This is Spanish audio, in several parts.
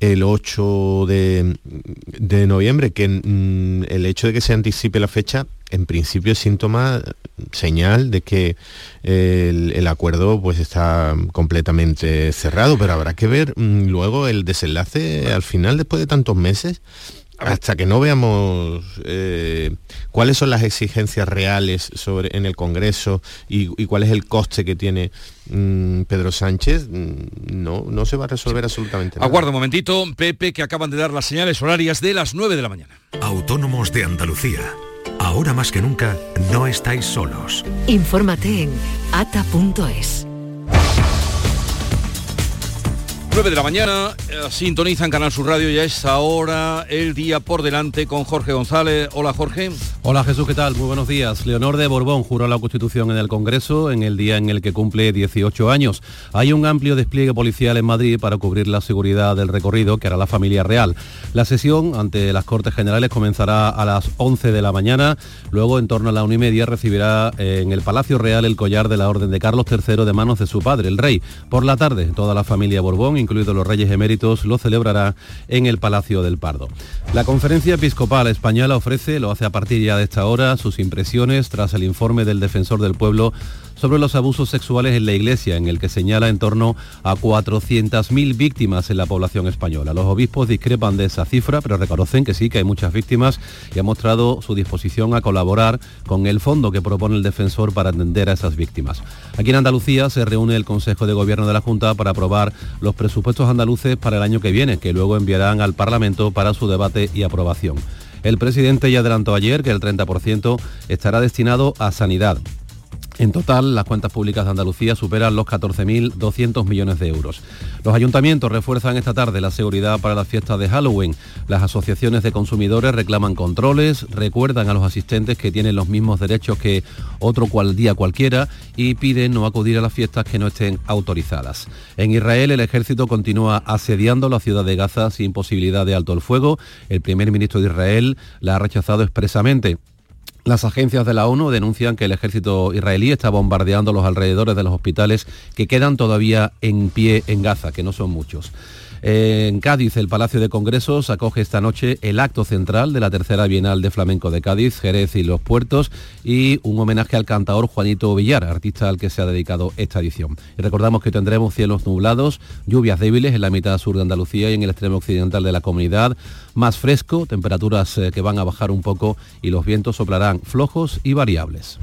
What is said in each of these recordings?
el 8 de, noviembre, que mm, el hecho de que se anticipe la fecha, en principio es síntoma, señal de que el, acuerdo pues está completamente cerrado, pero habrá que ver mm, luego el desenlace al final, después de tantos meses, hasta que no veamos eh, cuáles son las exigencias reales sobre, en el Congreso y, cuál es el coste que tiene mm, Pedro Sánchez, mm, no, no se va a resolver absolutamente nada. Aguarda un momentito, Pepe, que acaban de dar las señales horarias de las 9 de la mañana. Autónomos de Andalucía. Ahora más que nunca, no estáis solos. Infórmate en ata.es. 9 de la mañana, eh, sintonizan Canal Sur Radio, ya es ahora el día por delante con Jorge González. Hola Jorge. Hola Jesús, ¿qué tal? Muy buenos días. Leonor de Borbón juró la Constitución en el Congreso en el día en el que cumple 18 años. Hay un amplio despliegue policial en Madrid para cubrir la seguridad del recorrido que hará la familia real. La sesión ante las Cortes Generales comenzará a las 11 de la mañana, luego en torno a la una y media recibirá eh, en el Palacio Real el collar de la Orden de Carlos III de manos de su padre, el rey. Por la tarde, toda la familia Borbón, incluidos los Reyes Eméritos, lo celebrará en el Palacio del Pardo. La Conferencia Episcopal Española ofrece, lo hace a partir ya de esta hora, sus impresiones tras el informe del Defensor del Pueblo sobre los abusos sexuales en la Iglesia, en el que señala en torno a 400.000 víctimas en la población española. Los obispos discrepan de esa cifra, pero reconocen que sí, que hay muchas víctimas y ha mostrado su disposición a colaborar con el fondo que propone el defensor para atender a esas víctimas. Aquí en Andalucía se reúne el Consejo de Gobierno de la Junta para aprobar los presupuestos andaluces para el año que viene, que luego enviarán al Parlamento para su debate y aprobación. El presidente ya adelantó ayer que el 30% estará destinado a sanidad. En total, las cuentas públicas de Andalucía superan los 14.200 millones de euros. Los ayuntamientos refuerzan esta tarde la seguridad para las fiestas de Halloween. Las asociaciones de consumidores reclaman controles, recuerdan a los asistentes que tienen los mismos derechos que otro cual día cualquiera y piden no acudir a las fiestas que no estén autorizadas. En Israel, el ejército continúa asediando la ciudad de Gaza sin posibilidad de alto el fuego. El primer ministro de Israel la ha rechazado expresamente. Las agencias de la ONU denuncian que el ejército israelí está bombardeando los alrededores de los hospitales que quedan todavía en pie en Gaza, que no son muchos. En Cádiz, el Palacio de Congresos acoge esta noche el acto central de la tercera Bienal de Flamenco de Cádiz, Jerez y los puertos y un homenaje al cantador Juanito Villar, artista al que se ha dedicado esta edición. Y recordamos que tendremos cielos nublados, lluvias débiles en la mitad sur de Andalucía y en el extremo occidental de la comunidad, más fresco, temperaturas eh, que van a bajar un poco y los vientos soplarán flojos y variables.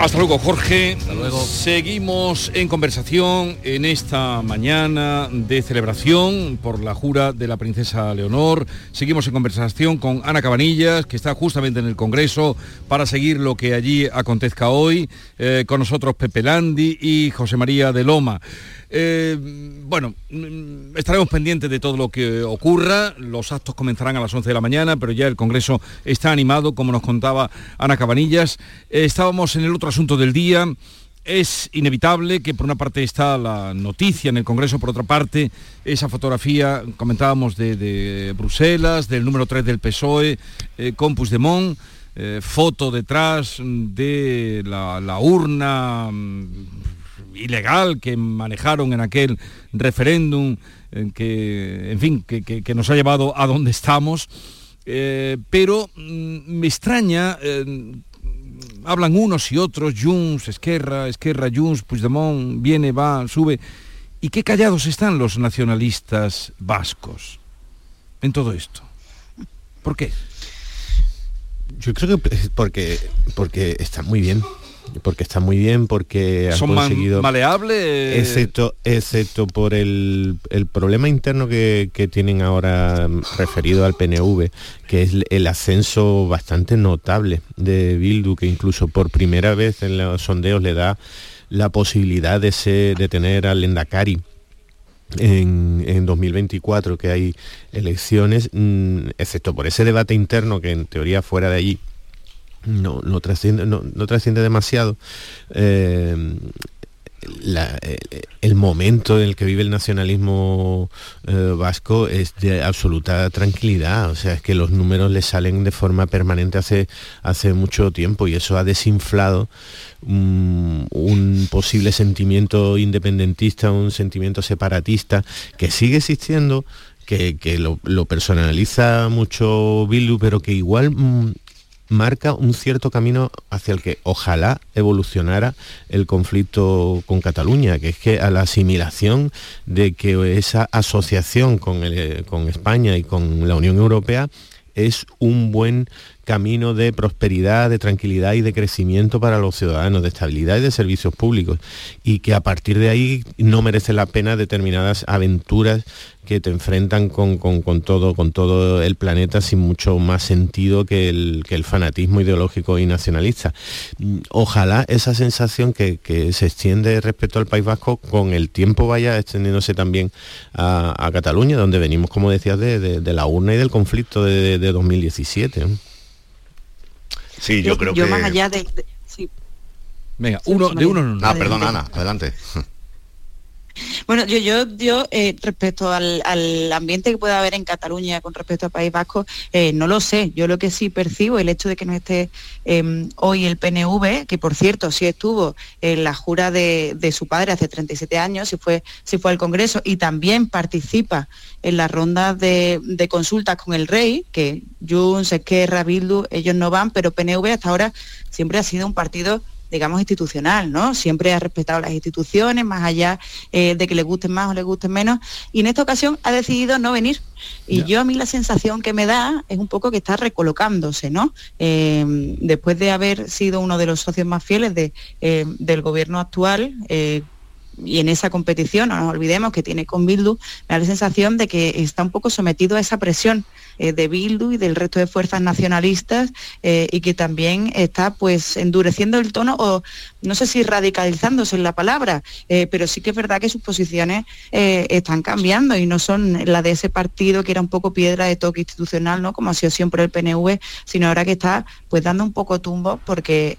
Hasta luego, Jorge. Hasta luego. Seguimos en conversación en esta mañana de celebración por la jura de la princesa Leonor. Seguimos en conversación con Ana Cabanillas, que está justamente en el Congreso para seguir lo que allí acontezca hoy. Eh, con nosotros Pepe Landi y José María de Loma. Eh, bueno, mm, estaremos pendientes de todo lo que ocurra. Los actos comenzarán a las 11 de la mañana, pero ya el Congreso está animado, como nos contaba Ana Cabanillas. Eh, estábamos en el otro asunto del día. Es inevitable que por una parte está la noticia en el Congreso, por otra parte esa fotografía, comentábamos de, Bruselas, del número 3 del PSOE, eh, con Puigdemont, foto detrás de la urna mm, ilegal que manejaron en aquel referéndum que, en fin, que, nos ha llevado a donde estamos. Eh, pero mm, me extraña, eh, hablan unos y otros, Junts, Esquerra, Esquerra, Junts, Puigdemont, viene, va, sube. ¿Y qué callados están los nacionalistas vascos en todo esto? ¿Por qué? Yo creo que porque, porque está muy bien porque está muy bien, porque han ¿Son conseguido... maleables? Excepto, excepto por el, problema interno que, tienen ahora referido al PNV, que es el ascenso bastante notable de Bildu, que incluso por primera vez en los sondeos le da la posibilidad de, de tener al Endacari en, en, 2024 que hay elecciones, mm, excepto por ese debate interno que en teoría fuera de allí no, no trasciende, no, trasciende demasiado. Eh, el momento en el que vive el nacionalismo eh, vasco es de absoluta tranquilidad. O sea, es que los números le salen de forma permanente hace, hace mucho tiempo y eso ha desinflado un posible sentimiento independentista, un sentimiento separatista que sigue existiendo, que, lo, personaliza mucho Bildu, pero que igual mm, marca un cierto camino hacia el que ojalá evolucionara el conflicto con Cataluña, que es que a la asimilación de que esa asociación con, con España y con la Unión Europea es un buen camino de prosperidad, de tranquilidad y de crecimiento para los ciudadanos, de estabilidad y de servicios públicos. Y que a partir de ahí no merece la pena determinadas aventuras que te enfrentan con, todo, con todo el planeta sin mucho más sentido que el, que el fanatismo ideológico y nacionalista. Ojalá esa sensación que, se extiende respecto al País Vasco con el tiempo vaya extendiéndose también a, Cataluña, donde venimos, como decías, de, la urna y del conflicto de, 2017. Sí, yo, creo que... más allá de... Venga, uno, de uno no. Ah, perdón, Ana, adelante. Bueno, yo, yo, yo eh, respecto al, ambiente que pueda haber en Cataluña con respecto al País Vasco, eh, no lo sé. Yo lo que sí percibo, el hecho de que no esté em, hoy el PNV, que por cierto sí estuvo en la jura de, su padre hace 37 años, si fue, si fue al Congreso, y también participa en las rondas de, de consultas con el rey, que Junts, Esquerra, Bildu, ellos no van, pero PNV hasta ahora siempre ha sido un partido digamos, institucional, ¿no? Siempre ha respetado las instituciones, más allá eh, de que le gusten más o le gusten menos, y en esta ocasión ha decidido no venir. Y yo a mí la sensación que me da es un poco que está recolocándose, ¿no? Eh, después de haber sido uno de los socios más fieles de, eh, del gobierno actual, y en esa competición, no nos olvidemos que tiene con Bildu, me da la sensación de que está un poco sometido a esa presión eh, de Bildu y del resto de fuerzas nacionalistas eh, y que también está pues endureciendo el tono o no sé si radicalizándose en la palabra, eh, pero sí que es verdad que sus posiciones están cambiando y no son la de ese partido que era un poco piedra de toque institucional, ¿no? Como ha sido siempre el PNV, sino ahora que está pues dando un poco tumbo porque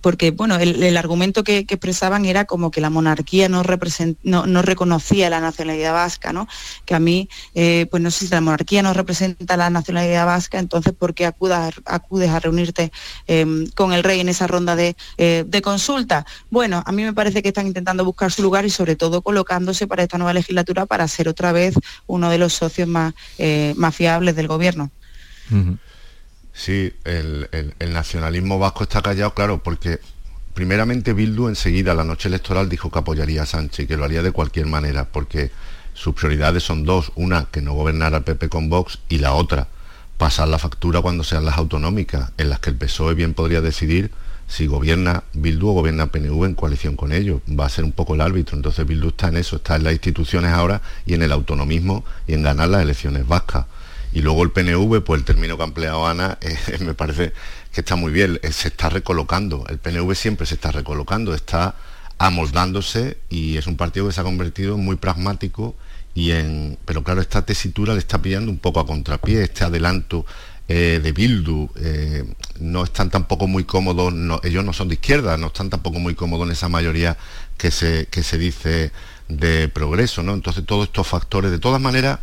porque bueno, el, argumento que, expresaban era como que la monarquía no, no, reconocía la nacionalidad vasca, ¿no? Que a mí, eh, pues no sé si la monarquía no representa la nacionalidad vasca, entonces ¿por qué acudas, acudes a reunirte em, con el rey en esa ronda de, eh, de, consulta? Bueno, a mí me parece que están intentando buscar su lugar y sobre todo colocándose para esta nueva legislatura para ser otra vez uno de los socios más, eh, más fiables del gobierno. Sí, el, nacionalismo vasco está callado, claro, porque primeramente Bildu enseguida, la noche electoral, dijo que apoyaría a Sánchez y que lo haría de cualquier manera, porque sus prioridades son dos, una, que no gobernara el PP con Vox, y la otra, pasar la factura cuando sean las autonómicas, en las que el PSOE bien podría decidir si gobierna Bildu o gobierna PNV en coalición con ellos. Va a ser un poco el árbitro. Entonces Bildu está en eso, está en las instituciones ahora y en el autonomismo y en ganar las elecciones vascas. Y luego el PNV, pues el término que ha empleado Ana, eh, me parece que está muy bien, eh, se está recolocando, el PNV siempre se está recolocando, está amoldándose y es un partido que se ha convertido en muy pragmático y en... Pero claro, esta tesitura le está pillando un poco a contrapié, este adelanto eh, de Bildu, no están tampoco muy cómodos, ellos no son de izquierda, no están tampoco muy cómodos en esa mayoría que se, que se dice de progreso, ¿no? Entonces todos estos factores, de todas maneras,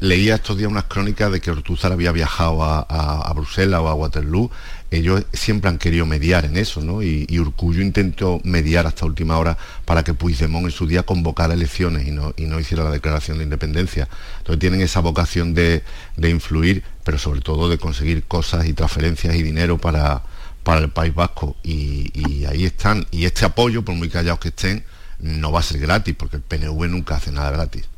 leía estos días unas crónicas de que Ortuzar había viajado a, Bruselas o a Waterloo. Ellos siempre han querido mediar en eso, ¿no? Y, y, Urcullo intentó mediar hasta última hora para que Puigdemont en su día convocara elecciones y no, hiciera la declaración de independencia. Entonces tienen esa vocación de, influir, pero sobre todo de conseguir cosas y transferencias y dinero para, para el País Vasco. Y, y ahí están. Y este apoyo, por muy callados que estén, no va a ser gratis, porque el PNV nunca hace nada gratis.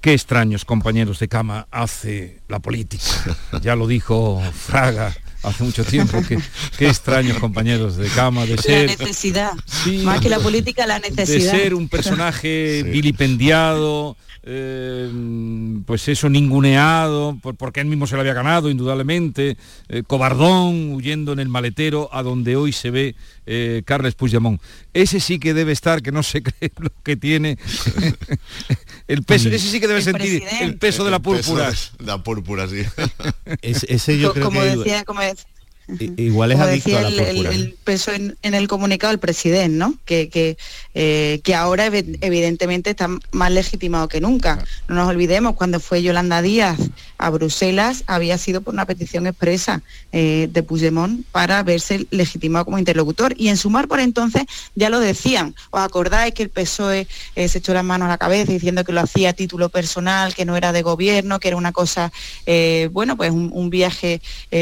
Qué extraños compañeros de cama hace la política. Ya lo dijo Fraga hace mucho tiempo que qué extraños compañeros de cama de ser la necesidad más que la política la necesidad de ser un personaje vilipendiado eh, pues eso, ninguneado, porque él mismo se lo había ganado, indudablemente, eh, cobardón, huyendo en el maletero, a donde hoy se ve eh, Carles Puigdemont. Ese sí que debe estar, que no se cree lo que tiene. el peso, ese sí que debe sentir el peso de la púrpura. la púrpura, sí. ese yo creo como decía, como igual es adicto a la el, el, peso en, el comunicado del presidente, ¿no? Que, que, eh, que ahora evidentemente está más legitimado que nunca. No nos olvidemos, cuando fue Yolanda Díaz a Bruselas, había sido por una petición expresa eh, de Puigdemont para verse legitimado como interlocutor. Y en Sumar por entonces ya lo decían. ¿Os acordáis que el PSOE eh, se echó las manos a la cabeza diciendo que lo hacía a título personal, que no era de gobierno, que era una cosa, bueno, pues un, un viaje,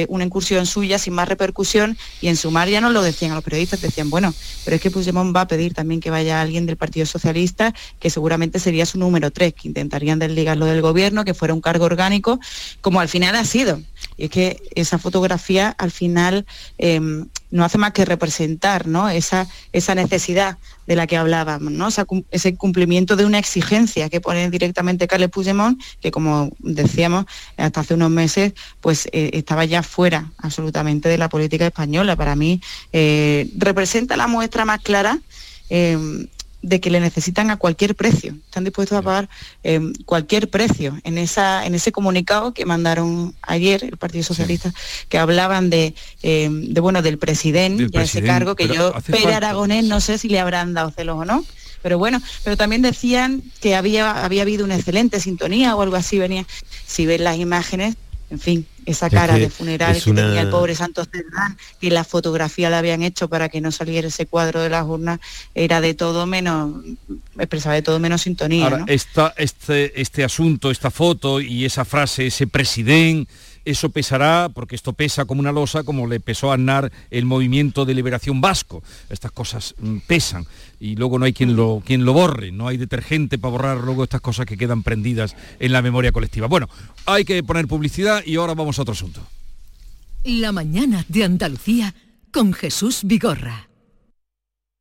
una incursión suya sin más repercusión y en sumar ya no lo decían a los periodistas, decían, bueno, pero es que Puigdemont va a pedir también que vaya alguien del Partido Socialista, que seguramente sería su número tres, que intentarían desligarlo del gobierno, que fuera un cargo orgánico, como al final ha sido. Y es que esa fotografía al final em, no hace más que representar ¿no? esa, esa necesidad de la que hablábamos, ¿no? ese cumplimiento de una exigencia que pone directamente Carles Puigdemont, que como decíamos, hasta hace unos meses, pues eh, estaba ya fuera absolutamente de la política española. Para mí eh, representa la muestra más clara em, de que le necesitan a cualquier precio, están dispuestos a pagar em, cualquier precio. En, esa, en ese comunicado que mandaron ayer el Partido Socialista, que hablaban de, em, de, bueno del presidente y ese cargo que yo, Pere Aragonés, no sé si le habrán dado celos o no. Pero bueno, pero también decían que había, había habido una excelente sintonía o algo así, venía. Si ven las imágenes, en fin, esa cara de funeral que tenía el pobre Santos Cerdán y la fotografía la habían hecho para que no saliera ese cuadro de las urnas, era de todo menos, expresaba de todo menos sintonía. Ahora, este, este asunto, esta foto y esa frase, ese presidente eso pesará, porque esto pesa como una losa, como le pesó a Aznar el movimiento de liberación vasco. Estas cosas mm, pesan y luego no hay quien lo, quien lo borre, no hay detergente para borrar luego estas cosas que quedan prendidas en la memoria colectiva. Bueno, hay que poner publicidad y ahora vamos a otro asunto. La mañana de Andalucía con Jesús Vigorra.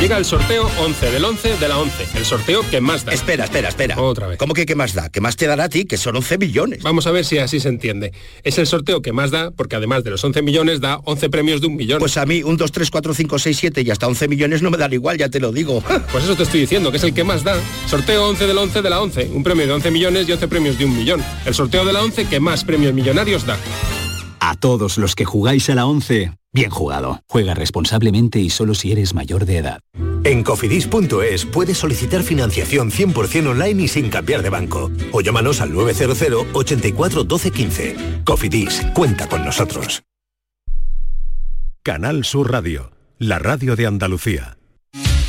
Llega el sorteo 11 del 11 de la 11. El sorteo que más da. Espera, espera, espera. Otra vez. ¿Cómo que qué más da? ¿Qué más te dará a ti? Que son 11 millones. Vamos a ver si así se entiende. Es el sorteo que más da porque además de los 11 millones da 11 premios de un millón. Pues a mí un 2, 3, 4, 5, 6, 7 y hasta 11 millones no me dan igual, ya te lo digo. Pues eso te estoy diciendo, que es el que más da. Sorteo 11 del 11 de la 11. Un premio de 11 millones y 11 premios de un millón. El sorteo de la 11 que más premios millonarios da. A todos los que jugáis a la 11, bien jugado. Juega responsablemente y solo si eres mayor de edad. En cofidis.es puedes solicitar financiación 100% online y sin cambiar de banco. O llámanos al 900 84 12 15. Cofidis, cuenta con nosotros. Canal Sur Radio, la radio de Andalucía.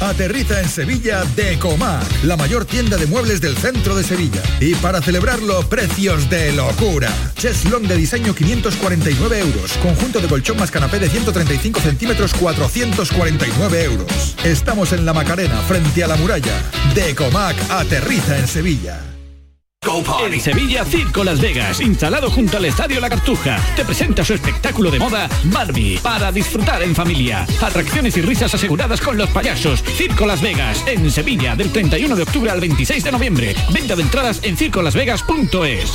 Aterriza en Sevilla Decomac, la mayor tienda de muebles del centro de Sevilla. Y para celebrarlo, precios de locura. Cheslong de diseño 549 euros. Conjunto de colchón más canapé de 135 centímetros 449 euros. Estamos en la Macarena, frente a la muralla. Decomac aterriza en Sevilla. En Sevilla, Circo Las Vegas, instalado junto al Estadio La Cartuja, te presenta su espectáculo de moda Barbie para disfrutar en familia. Atracciones y risas aseguradas con los payasos. Circo Las Vegas, en Sevilla, del 31 de octubre al 26 de noviembre. Venta de entradas en circolasvegas.es.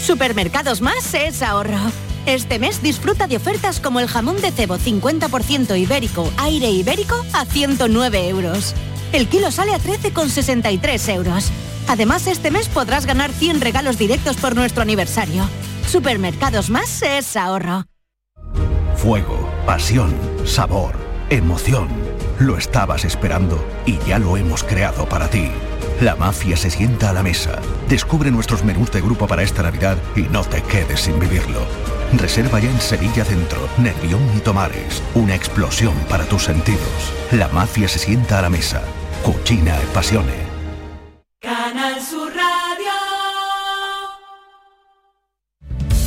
Supermercados Más es ahorro. Este mes disfruta de ofertas como el jamón de cebo 50% ibérico, aire ibérico a 109 euros. El kilo sale a 13,63 euros. Además, este mes podrás ganar 100 regalos directos por nuestro aniversario. Supermercados Más es ahorro. Fuego, pasión, sabor, emoción. Lo estabas esperando y ya lo hemos creado para ti. La mafia se sienta a la mesa. Descubre nuestros menús de grupo para esta Navidad y no te quedes sin vivirlo. Reserva ya en Sevilla Centro, Nervión y Tomares. Una explosión para tus sentidos. La mafia se sienta a la mesa. Cucina e Passione. Canal Sur Radio.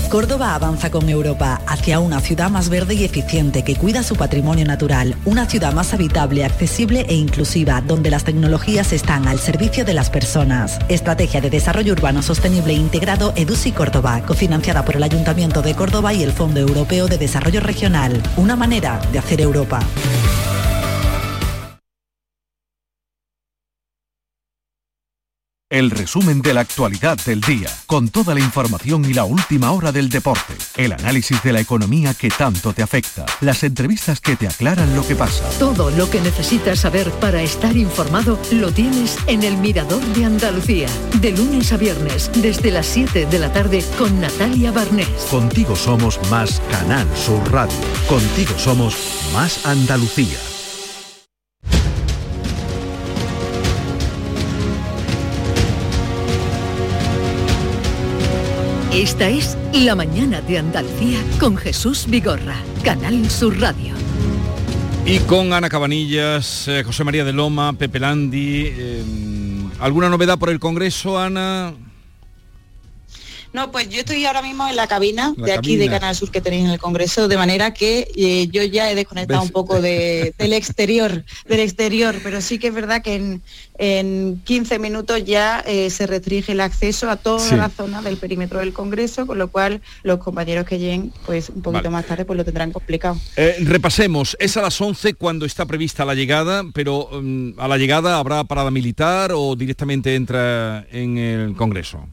Córdoba avanza con Europa hacia una ciudad más verde y eficiente que cuida su patrimonio natural, una ciudad más habitable, accesible e inclusiva, donde las tecnologías están al servicio de las personas. Estrategia de Desarrollo Urbano Sostenible e Integrado EDUSI Córdoba, cofinanciada por el Ayuntamiento de Córdoba y el Fondo Europeo de Desarrollo Regional. Una manera de hacer Europa. El resumen de la actualidad del día, con toda la información y la última hora del deporte, el análisis de la economía que tanto te afecta, las entrevistas que te aclaran lo que pasa. Todo lo que necesitas saber para estar informado lo tienes en El Mirador de Andalucía, de lunes a viernes, desde las 7 de la tarde con Natalia Barnés. Contigo somos más Canal Sur Radio. Contigo somos más Andalucía. Esta es La Mañana de Andalucía con Jesús Vigorra, Canal Sur Radio. Y con Ana Cabanillas, eh, José María de Loma, Pepe Landi. eh, ¿Alguna novedad por el Congreso, Ana? No, pues yo estoy ahora mismo en la cabina La de aquí de. Canal Sur que tenéis en el Congreso, de manera que eh, yo ya he desconectado ¿Ves? un poco de- del exterior, del exterior, pero sí que es verdad que en, en 15 minutos ya eh, se restringe el acceso a toda Sí. la zona del perímetro del Congreso, con lo cual los compañeros que lleguen pues un poquito Vale. más tarde pues lo tendrán complicado. Eh, repasemos, es a las 11 cuando está prevista la llegada, pero mm, a la llegada habrá parada militar o directamente entra en el Congreso.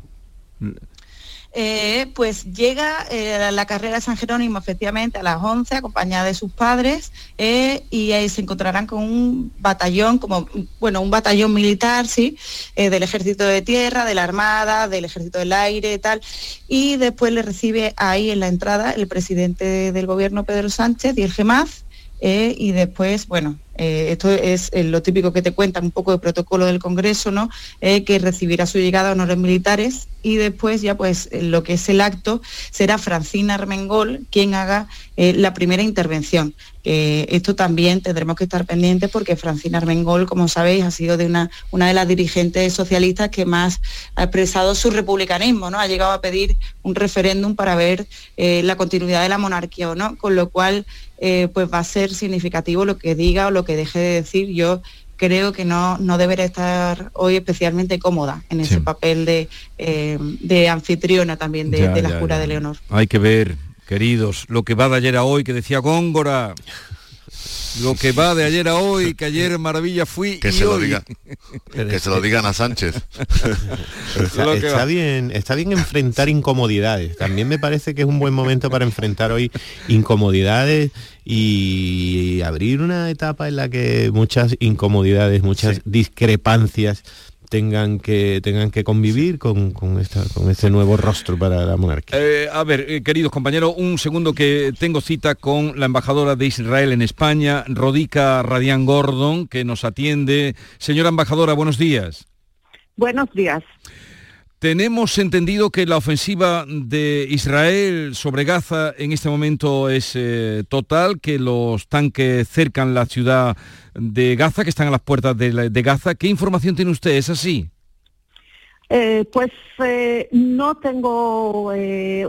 Eh, pues llega eh, la- carrera de San Jerónimo efectivamente a las 11 acompañada de sus padres eh, y ahí se encontrarán con un batallón, como bueno, un batallón militar, sí, del ejército de tierra, de la armada, del ejército del aire, tal, y después le recibe ahí en la entrada el presidente del gobierno Pedro Sánchez y el GEMAZ. y después, bueno, eh, esto es eh, lo típico que te cuentan un poco de protocolo del Congreso, ¿no? Eh, que recibirá su llegada honores militares y después ya pues lo que es el acto será Francina Armengol quien haga la primera intervención. Esto también tendremos que estar pendientes porque Francina Armengol, como sabéis, ha sido de una, una de las dirigentes socialistas que más ha expresado su republicanismo, ¿no? Ha llegado a pedir un referéndum para ver la continuidad de la monarquía o no, con lo cual pues va a ser significativo lo que diga o lo que deje de decir. Yo creo que no, no deberá estar hoy especialmente cómoda en ese papel de, eh, de anfitriona también de, Ya, de la ya, ya. de Leonor. Hay que ver, queridos, lo que va de ayer a hoy, que decía Góngora. Lo que va de ayer a hoy, que ayer maravilla fui Que y se lo diga. que se lo digan a Sánchez. Está, bien, está bien enfrentar incomodidades. También me parece que es un buen momento para enfrentar hoy incomodidades y abrir una etapa en la que muchas incomodidades, muchas discrepancias tengan que tengan que convivir con, con esta, con este nuevo rostro para la monarquía. Eh, a ver, eh, queridos compañeros, un segundo que tengo cita con la embajadora de Israel en España, Rodica Radián Gordon, que nos atiende. Señora embajadora, buenos días. Buenos días. Tenemos entendido que la ofensiva de Israel sobre Gaza en este momento es eh, total, que los tanques cercan la ciudad de Gaza, que están a las puertas de, de Gaza. ¿Qué información tiene usted? ¿Es así? Eh, pues eh, no tengo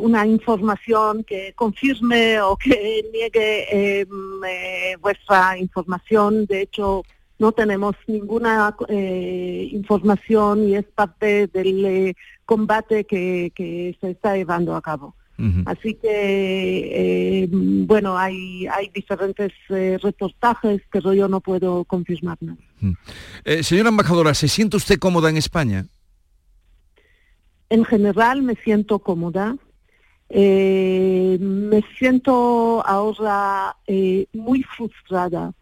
una información que confirme o que niegue mm, vuestra información. De hecho, no tenemos ninguna eh, información y es parte del eh, combate que, que se está llevando a cabo. Así que, eh, bueno, hay, hay diferentes eh, reportajes, pero yo no puedo confirmar nada. Eh, señora embajadora, ¿se siente usted cómoda en España? En general me siento cómoda. Eh, me siento ahora eh, muy frustrada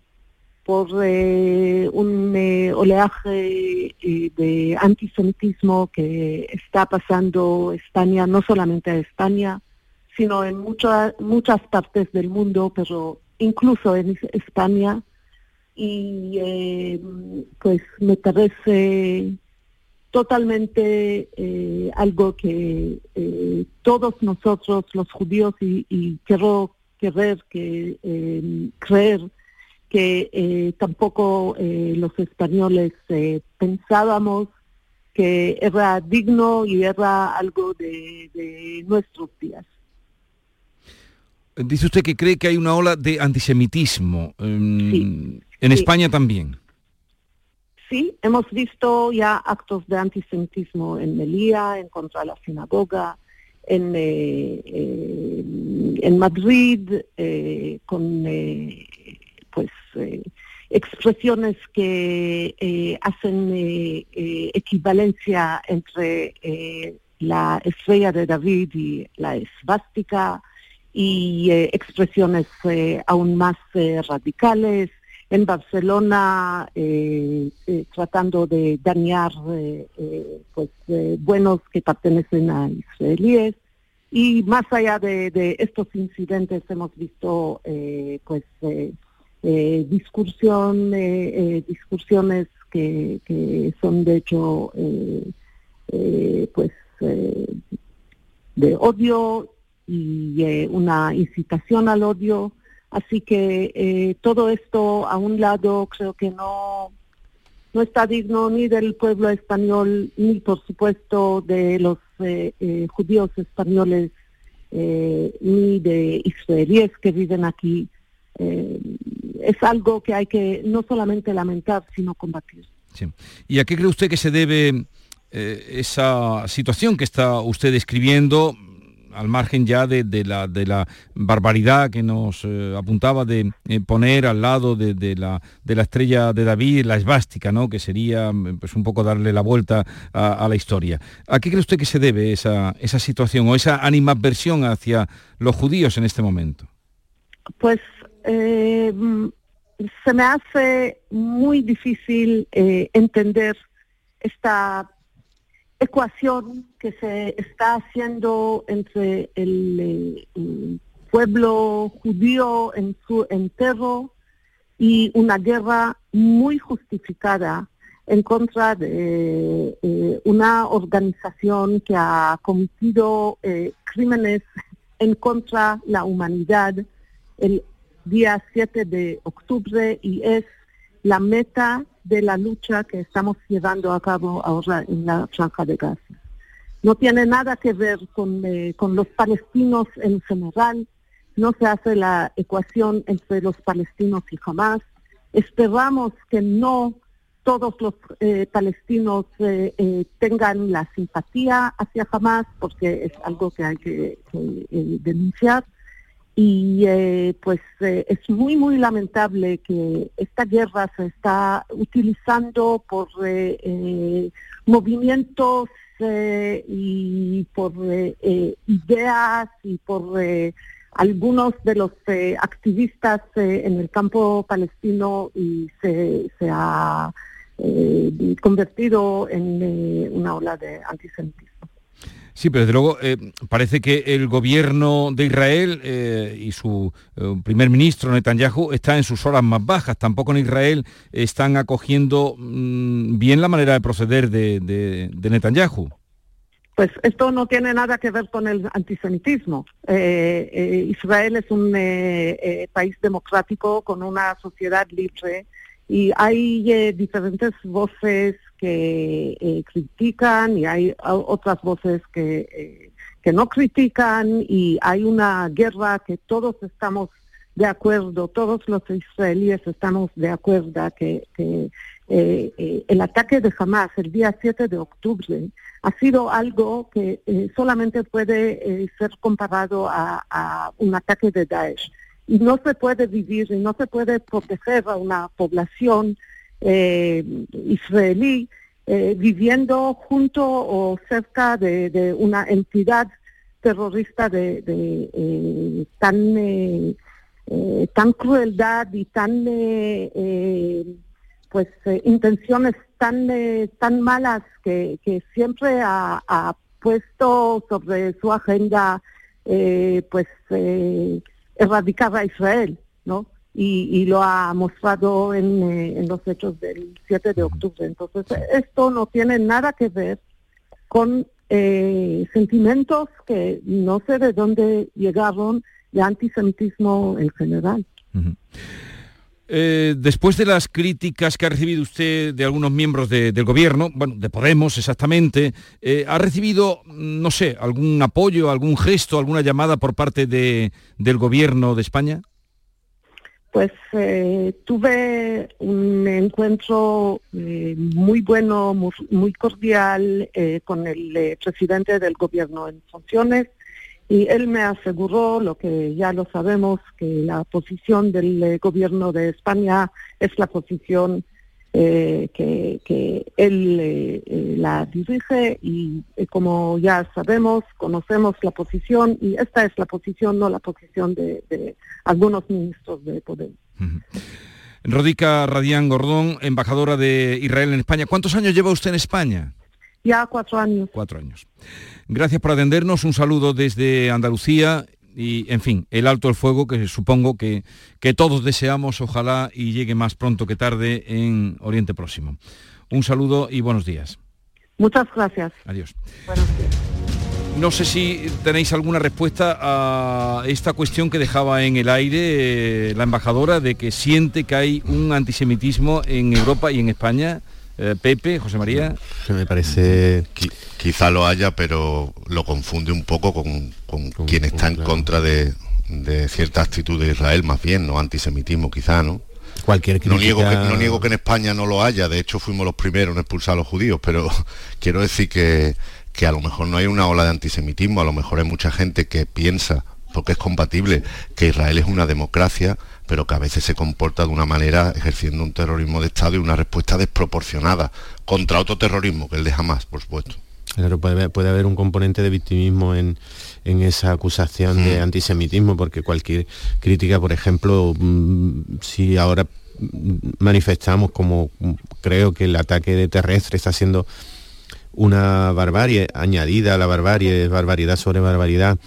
por eh, un eh, oleaje eh, de antisemitismo que está pasando España, no solamente a España, sino en muchas muchas partes del mundo, pero incluso en España. Y pues me parece totalmente algo que todos nosotros los judíos y, y quiero querer que creer que eh, tampoco eh, los españoles eh, pensábamos que era digno y era algo de, de nuestros días. Dice usted que cree que hay una ola de antisemitismo. em, en sí. España también. Sí, hemos visto ya actos de antisemitismo en Melilla, en contra de la sinagoga, en, eh, eh, en Madrid, eh, con eh, eh, expresiones que eh, hacen eh, eh, equivalencia entre la estrella de David y la esvástica y expresiones aún más radicales. En Barcelona, tratando de dañar pues, buenos que pertenecen a israelíes. Y más allá de, de estos incidentes hemos visto pues eh, discusión, eh, eh, discusiones que, que, son de hecho eh, pues de odio y una incitación al odio. Así que todo esto a un lado creo que no, no está digno ni del pueblo español ni por supuesto de los judíos españoles ni de israelíes que viven aquí. Eh, es algo que hay que no solamente lamentar, sino combatir. ¿Y a qué cree usted que se debe eh, esa situación que está usted describiendo? al margen ya de, la, de la, barbaridad que nos eh, apuntaba de poner al lado de, la, de, la, estrella de David la esvástica, ¿no? que sería pues, un poco darle la vuelta a, la historia. ¿A qué cree usted que se debe esa, esa situación o esa animadversión hacia los judíos en este momento? Pues eh, se me hace muy difícil eh, entender esta ecuación que se está haciendo entre el, eh, pueblo judío en su entero y una guerra muy justificada en contra de una organización que ha cometido crímenes en contra de la humanidad. El día 7 de octubre y es la meta de la lucha que estamos llevando a cabo ahora en la franja de Gaza. No tiene nada que ver con, eh, con los palestinos en general, no se hace la ecuación entre los palestinos y Hamas. Esperamos que no todos los eh, palestinos eh, tengan la simpatía hacia Hamas, porque es algo que hay que denunciar y eh, pues eh, es muy, muy lamentable que esta guerra se está utilizando por eh, movimientos y por ideas y por algunos de los activistas en el campo palestino y se, se ha convertido en una ola de antisemitismo. Sí, pero desde luego eh, parece que el gobierno de Israel eh, y su eh, primer ministro Netanyahu está en sus horas más bajas. Tampoco en Israel están acogiendo mm, bien la manera de proceder de, Netanyahu. Pues esto no tiene nada que ver con el antisemitismo. Israel es un país democrático con una sociedad libre y hay diferentes voces que eh, critican y hay otras voces que, eh, que no critican y hay una guerra que todos estamos de acuerdo, todos los israelíes estamos de acuerdo que, eh, el ataque de Hamas el día 7 de octubre ha sido algo que solamente puede ser comparado a, a, un ataque de Daesh. No se puede vivir y no se puede proteger a una población eh, israelí eh, viviendo junto o cerca de, una entidad terrorista de, eh, tan eh, tan crueldad y tan pues intenciones tan tan malas que, que siempre ha, ha, puesto sobre su agenda pues erradicar a Israel no y, lo ha mostrado en, eh, en, los hechos del 7 de octubre. Entonces, esto no tiene nada que ver con eh, sentimientos que no sé de dónde llegaron de antisemitismo en general. Eh, después de las críticas que ha recibido usted de algunos miembros del gobierno, bueno, de Podemos exactamente, ¿ha recibido, no sé, algún apoyo, algún gesto, alguna llamada por parte de, del gobierno de España? Pues eh, tuve un encuentro eh, muy bueno, muy, cordial eh, con el presidente del gobierno en funciones Y él me aseguró lo que ya lo sabemos, que la posición del eh, gobierno de España es la posición eh, que, él eh, eh, la dirige y como ya sabemos, conocemos la posición y esta es la posición, no la posición de, de algunos ministros de poder. Rodica Radián Gordón, embajadora de Israel en España. ¿Cuántos años lleva usted en España? Ya cuatro años. Cuatro años. Gracias por atendernos, un saludo desde Andalucía y, en fin, el alto el fuego que supongo que, que todos deseamos, ojalá y llegue más pronto que tarde en Oriente Próximo. Un saludo y buenos días. Muchas gracias. Adiós. Buenos días. No sé si tenéis alguna respuesta a esta cuestión que dejaba en el aire eh, la embajadora de que siente que hay un antisemitismo en Europa y en España. Eh, Pepe, José María. Me parece... Qui- quizá lo haya, pero lo confunde un poco con, con quien está en claro. contra de, de cierta actitud de Israel, más bien, ¿no? Antisemitismo quizá, ¿no? Cualquier No crítica... niego, que, no niego que en España no lo haya, de hecho fuimos los primeros en expulsar a los judíos, pero quiero decir que, que a lo mejor no hay una ola de antisemitismo, a lo mejor hay mucha gente que piensa, porque es compatible, que Israel es una democracia, pero que a veces se comporta de una manera ejerciendo un terrorismo de Estado y una respuesta desproporcionada contra otro terrorismo, que el de Hamas, por supuesto. Claro, puede haber, puede haber un componente de victimismo en, en esa acusación de Mm. antisemitismo, porque cualquier crítica, por ejemplo, mm, si ahora manifestamos como creo que el ataque de terrestre está siendo una barbarie añadida a la barbarie, barbaridad sobre barbaridad,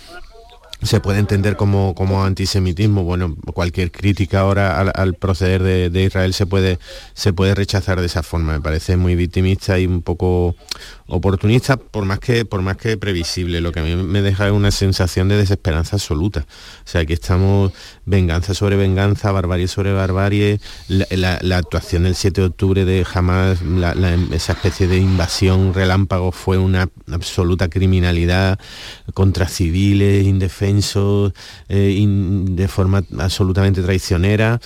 se puede entender como, como antisemitismo. Bueno, cualquier crítica ahora al, proceder de, de Israel se puede, se puede rechazar de esa forma. Me parece muy victimista y un poco oportunista, por más que, por más que previsible. Lo que a mí me deja es una sensación de desesperanza absoluta. O sea, aquí estamos venganza sobre venganza, barbarie sobre barbarie, la, actuación del 7 de octubre de Hamas, la- esa especie de invasión relámpago fue una absoluta criminalidad contra civiles, indefensos, eh, de forma absolutamente traicionera.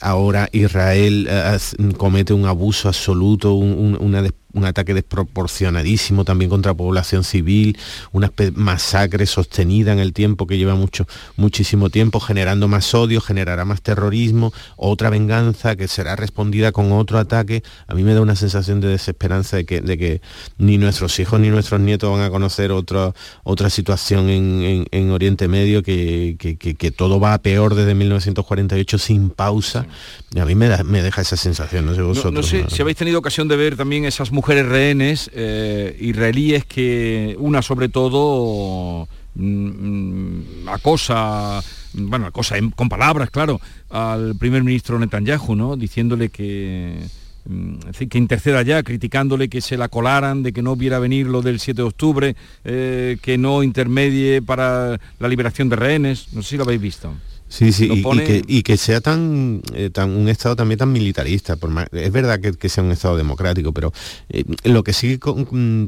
Ahora Israel eh, comete un abuso absoluto, un, un- una un ataque desproporcionadísimo también contra población civil, una masacre sostenida en el tiempo que lleva mucho, muchísimo tiempo, generando más odio, generará más terrorismo, otra venganza que será respondida con otro ataque. A mí me da una sensación de desesperanza de que, de que ni nuestros hijos ni nuestros nietos van a conocer otra, otra situación en, en- en Oriente Medio, que, que- todo va a peor desde 1948 sin pausa. Y a mí me, da- me deja esa sensación, no sé No, vosotros. no sé ¿no? si habéis tenido ocasión de ver también esas mujeres rehenes eh, israelíes que una sobre todo mm, mm, acosa, bueno, acosa con palabras, claro, al primer ministro Netanyahu, ¿no? Diciéndole que mm, que interceda ya, criticándole que se la colaran, de que no viera venir lo del 7 de octubre, eh, que no intermedie para la liberación de rehenes. No sé si lo habéis visto. Sí, sí, y, que, y que sea tan, eh, tan un Estado también tan militarista. Por más- es verdad que, que sea un Estado democrático, pero eh, lo que sí con- mm,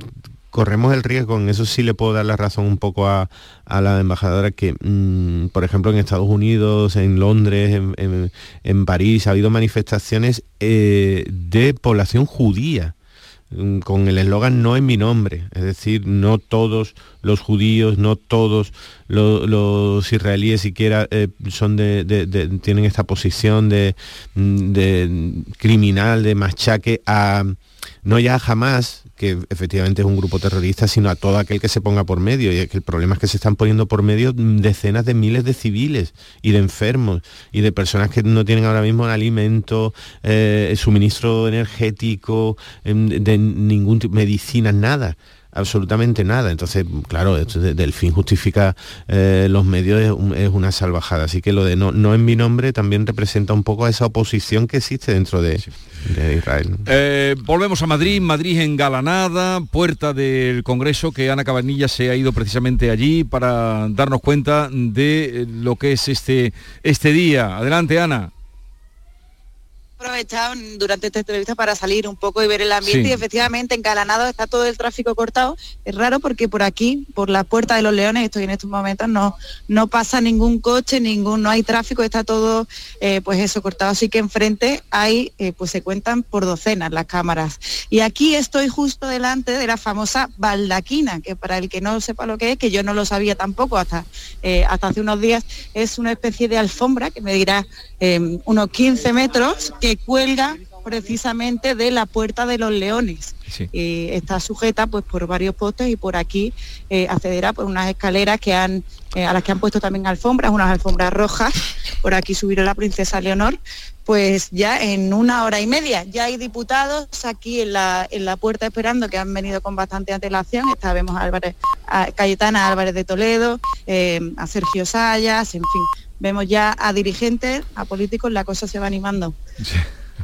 corremos el riesgo, en eso sí le puedo dar la razón un poco a, a la embajadora, que mm, por ejemplo en Estados Unidos, en Londres, en, en- en París, ha habido manifestaciones eh, de población judía con el eslogan no en mi nombre, es decir, no todos los judíos, no todos lo- los israelíes siquiera eh, son de, de- tienen esta posición de, mm, de criminal, de machaque a no ya jamás que efectivamente es un grupo terrorista, sino a todo aquel que se ponga por medio. Y que el problema es que se están poniendo por medio decenas de miles de civiles y de enfermos y de personas que no tienen ahora mismo alimento, eh, suministro energético, em, de ningún tipo, medicina, nada absolutamente nada. Entonces, claro, esto de- del fin justifica eh, los medios es, un- es una salvajada. Así que lo de no, no en mi nombre también representa un poco a esa oposición que existe dentro de, de Israel. Eh, volvemos a Madrid, Madrid engalanada, puerta del Congreso, que Ana Cabanilla se ha ido precisamente allí para darnos cuenta de eh, lo que es este, este día. Adelante, Ana. Aprovechado durante esta entrevista para salir un poco y ver el ambiente Sí. y efectivamente en Calanado está todo el tráfico cortado. Es raro porque por aquí, por la Puerta de los Leones, estoy en estos momentos, no, no pasa ningún coche, ningún, no hay tráfico, está todo eh, pues eso cortado. Así que enfrente hay, eh, pues se cuentan por docenas las cámaras. Y aquí estoy justo delante de la famosa baldaquina, que para el que no sepa lo que es, que yo no lo sabía tampoco hasta, eh, hasta hace unos días, es una especie de alfombra que me dirá eh, unos 15 metros que cuelga precisamente de la puerta de los leones. Y está sujeta pues por varios postes y por aquí eh, accederá por unas escaleras que han eh, a las que han puesto también alfombras, unas alfombras rojas. Por aquí subirá la princesa Leonor. Pues ya en una hora y media ya hay diputados aquí en la, en la puerta esperando que han venido con bastante antelación. Esta vemos a, Álvarez, a Cayetana Álvarez de Toledo, eh, a Sergio Sayas, en fin. Vemos ya a dirigentes, a políticos, la cosa se va animando.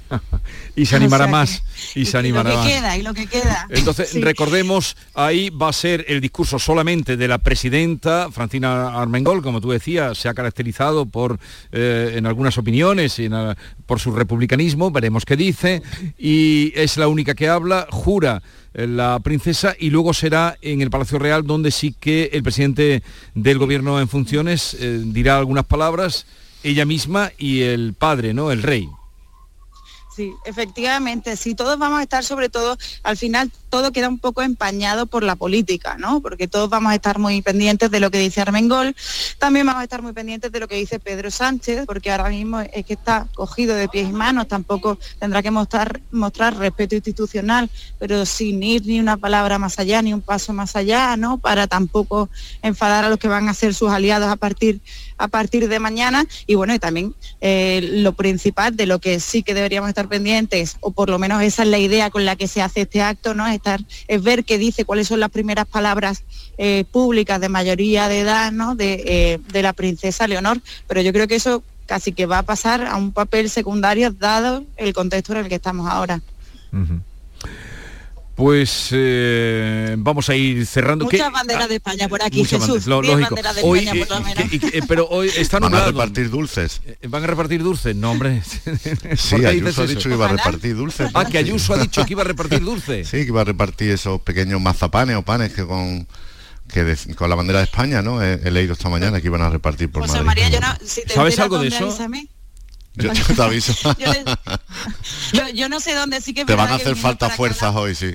y se animará O sea que- más. Y se y animará lo más. que queda, y lo que queda. Entonces, Sí. recordemos, ahí va a ser el discurso solamente de la presidenta Francina Armengol, como tú decías, se ha caracterizado por, eh, en algunas opiniones, en, por su republicanismo, veremos qué dice, y es la única que habla, jura eh, la princesa, y luego será en el Palacio Real, donde sí que el presidente del gobierno en funciones eh, dirá algunas palabras, ella misma y el padre, ¿no? El rey. Sí, efectivamente, sí, todos vamos a estar sobre todo, al final todo queda un poco empañado por la política, ¿no? Porque todos vamos a estar muy pendientes de lo que dice Armengol, también vamos a estar muy pendientes de lo que dice Pedro Sánchez, porque ahora mismo es que está cogido de pies y manos, tampoco tendrá que mostrar, mostrar respeto institucional, pero sin ir ni una palabra más allá, ni un paso más allá, ¿no? Para tampoco enfadar a los que van a ser sus aliados a partir a partir de mañana y bueno y también eh, lo principal de lo que sí que deberíamos estar pendientes o por lo menos esa es la idea con la que se hace este acto no estar es ver qué dice cuáles son las primeras palabras eh, públicas de mayoría de edad no de, eh, de la princesa Leonor pero yo creo que eso casi que va a pasar a un papel secundario dado el contexto en el que estamos ahora Pues eh, vamos a ir cerrando. ¿Qué- muchas banderas de España por aquí Muchas Jesús banderas, lo- lógico. banderas de Hoy, España eh, por eh, pero hoy está Van a repartir dulces. Eh, ¿Van a repartir dulces? No, hombre. Sí, ¿Por qué Ayuso dices ha eso? dicho que iba a repartir dulces. Ah, que Ayuso ha dicho que iba a repartir dulces. Sí, que iba a repartir esos pequeños mazapanes o panes que con que de- con la bandera de España, ¿no? He, he leído esta mañana que iban a repartir por José Madrid. María yo no si te ¿Sabes algo de eso? avísame. Yo, te aviso. Yo, le- yo- yo no sé dónde sí que Te van a hacer falta fuerzas hoy, sí.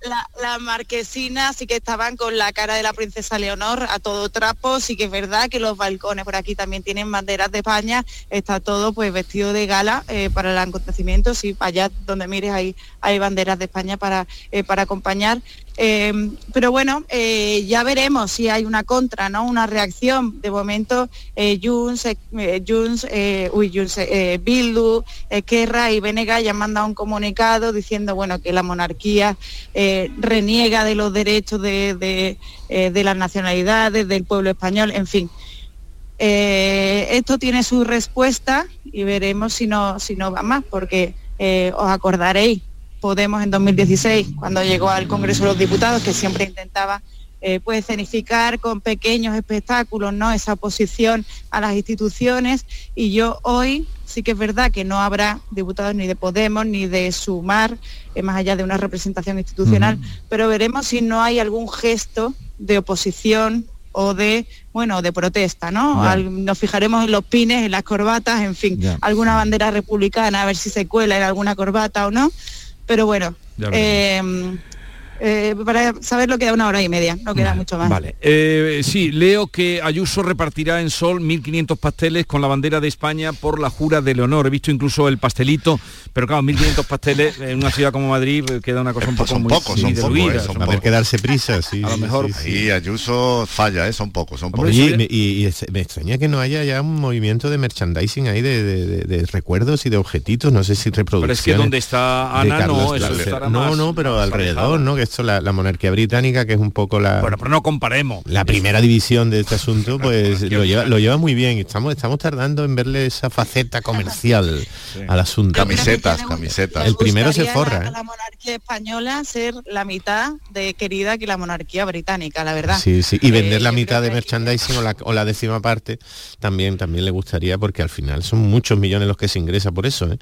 La, la marquesina sí que estaban con la cara de la princesa Leonor a todo trapo, sí que es verdad que los balcones por aquí también tienen banderas de España, está todo pues vestido de gala eh, para el acontecimiento, sí, allá donde mires hay, hay banderas de España para, eh, para acompañar. Eh, pero bueno, eh, ya veremos si hay una contra, ¿no? Una reacción. De momento, eh, Junts, eh, uy, Junts, Bildu, Esquerra y Venega ya han mandado un comunicado diciendo, bueno, que la monarquía reniega de los derechos de, de, las nacionalidades, del pueblo español, en fin. Esto tiene su respuesta y veremos si no, si no va más, porque os acordaréis, Podemos en 2016, cuando llegó al Congreso de los Diputados, que siempre intentaba eh, pues escenificar con pequeños espectáculos no esa oposición a las instituciones. Y yo hoy sí que es verdad que no habrá diputados ni de Podemos ni de Sumar eh, más allá de una representación institucional pero veremos si no hay algún gesto de oposición o de bueno de protesta no. Al- nos fijaremos en los pines en las corbatas en fin alguna bandera republicana a ver si se cuela en alguna corbata o no pero bueno eh, eh, para saberlo queda una hora y media, no queda mucho más. Vale. Eh, sí, leo que Ayuso repartirá en Sol 1.500 pasteles con la bandera de España por la jura de Leonor. He visto incluso el pastelito, pero claro, 1.500 pasteles en una ciudad como Madrid eh, queda una cosa un poco son muy pocos, son muy pocos, diluida. eh, son Son pocos. Haber que darse prisa, sí. A lo sí, mejor- sí, sí. Y Ayuso falla, ¿eh? Son pocos, son pocos. Y, me- y- y es- me extraña que no haya ya un movimiento de merchandising ahí de, de- de- de recuerdos y de objetitos, no sé si reproducciones. Pero es que donde está Ana, no, eso estará No, más- no, pero más alrededor, alejado. ¿no? Que resto, la, la monarquía británica, que es un poco la... Bueno, pero no comparemos. La primera división de este asunto, pues lo lleva, lo lleva muy bien. Estamos, estamos tardando en verle esa faceta comercial al asunto. Camisetas, camisetas. El primero se forra. La, ¿eh? la monarquía española ser la mitad de querida que la monarquía británica, la verdad. Sí, sí. Y vender Eh, la mitad de que- merchandising o la, o la décima parte también, también le gustaría, porque al final son muchos millones los que se ingresa por eso, ¿eh?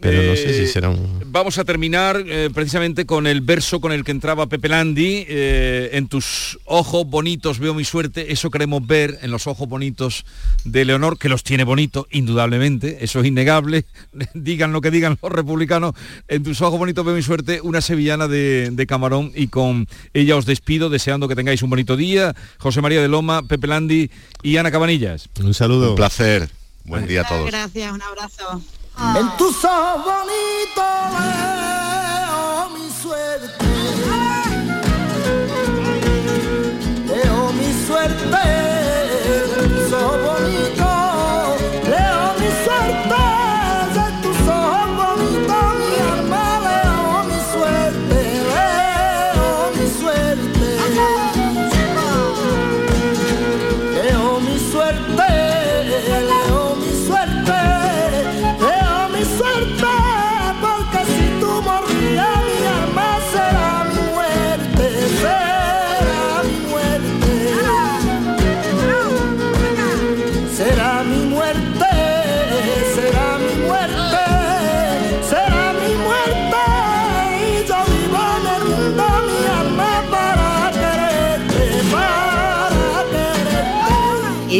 Pero no sé si será un... Vamos a terminar eh, precisamente con el verso con el que entraba Pepe Landi. eh, en tus ojos bonitos veo mi suerte. Eso queremos ver en los ojos bonitos de Leonor, que los tiene bonitos, indudablemente. Eso es innegable. digan lo que digan los republicanos. En tus ojos bonitos veo mi suerte. Una sevillana de, de Camarón. Y con ella os despido, deseando que tengáis un bonito día. José María de Loma, Pepe Landi y Ana Cabanillas. Un saludo. Un placer. Buen día a todos. Gracias, un abrazo. En tus ojos bonitos veo mi suerte.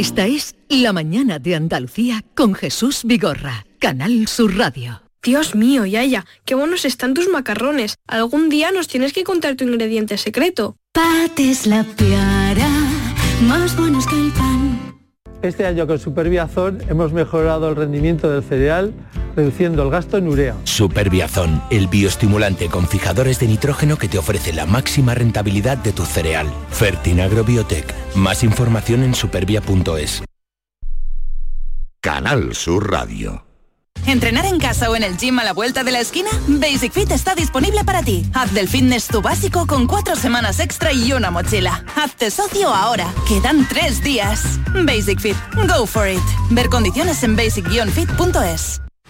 Esta es La Mañana de Andalucía con Jesús Vigorra, Canal Sur Radio. Dios mío, Yaya, qué buenos están tus macarrones. Algún día nos tienes que contar tu ingrediente secreto. Pates la piara, más buenos que el pan. Este año con Superbiazón hemos mejorado el rendimiento del cereal, reduciendo el gasto en urea. Superbiazón, el bioestimulante con fijadores de nitrógeno que te ofrece la máxima rentabilidad de tu cereal. Fertinagro Biotech. Más información en supervia.es. Canal Sur Radio. ¿Entrenar en casa o en el gym a la vuelta de la esquina? Basic Fit está disponible para ti. Haz del fitness tu básico con cuatro semanas extra y una mochila. Hazte socio ahora. Quedan tres días. Basic Fit. Go for it. Ver condiciones en basic-fit.es.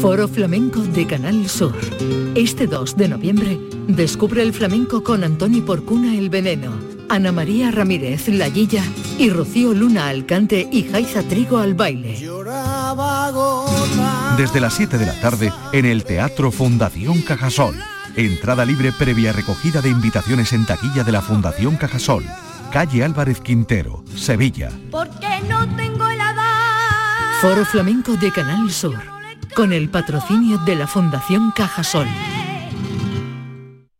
Foro Flamenco de Canal Sur. Este 2 de noviembre, descubre el flamenco con Antoni Porcuna El Veneno, Ana María Ramírez La Guilla y Rocío Luna Alcante y Jaiza Trigo al baile. Desde las 7 de la tarde en el Teatro Fundación Cajasol. Entrada libre previa recogida de invitaciones en taquilla de la Fundación Cajasol. Calle Álvarez Quintero, Sevilla. Porque no tengo Foro Flamenco de Canal Sur. Con el patrocinio de la Fundación Cajasol.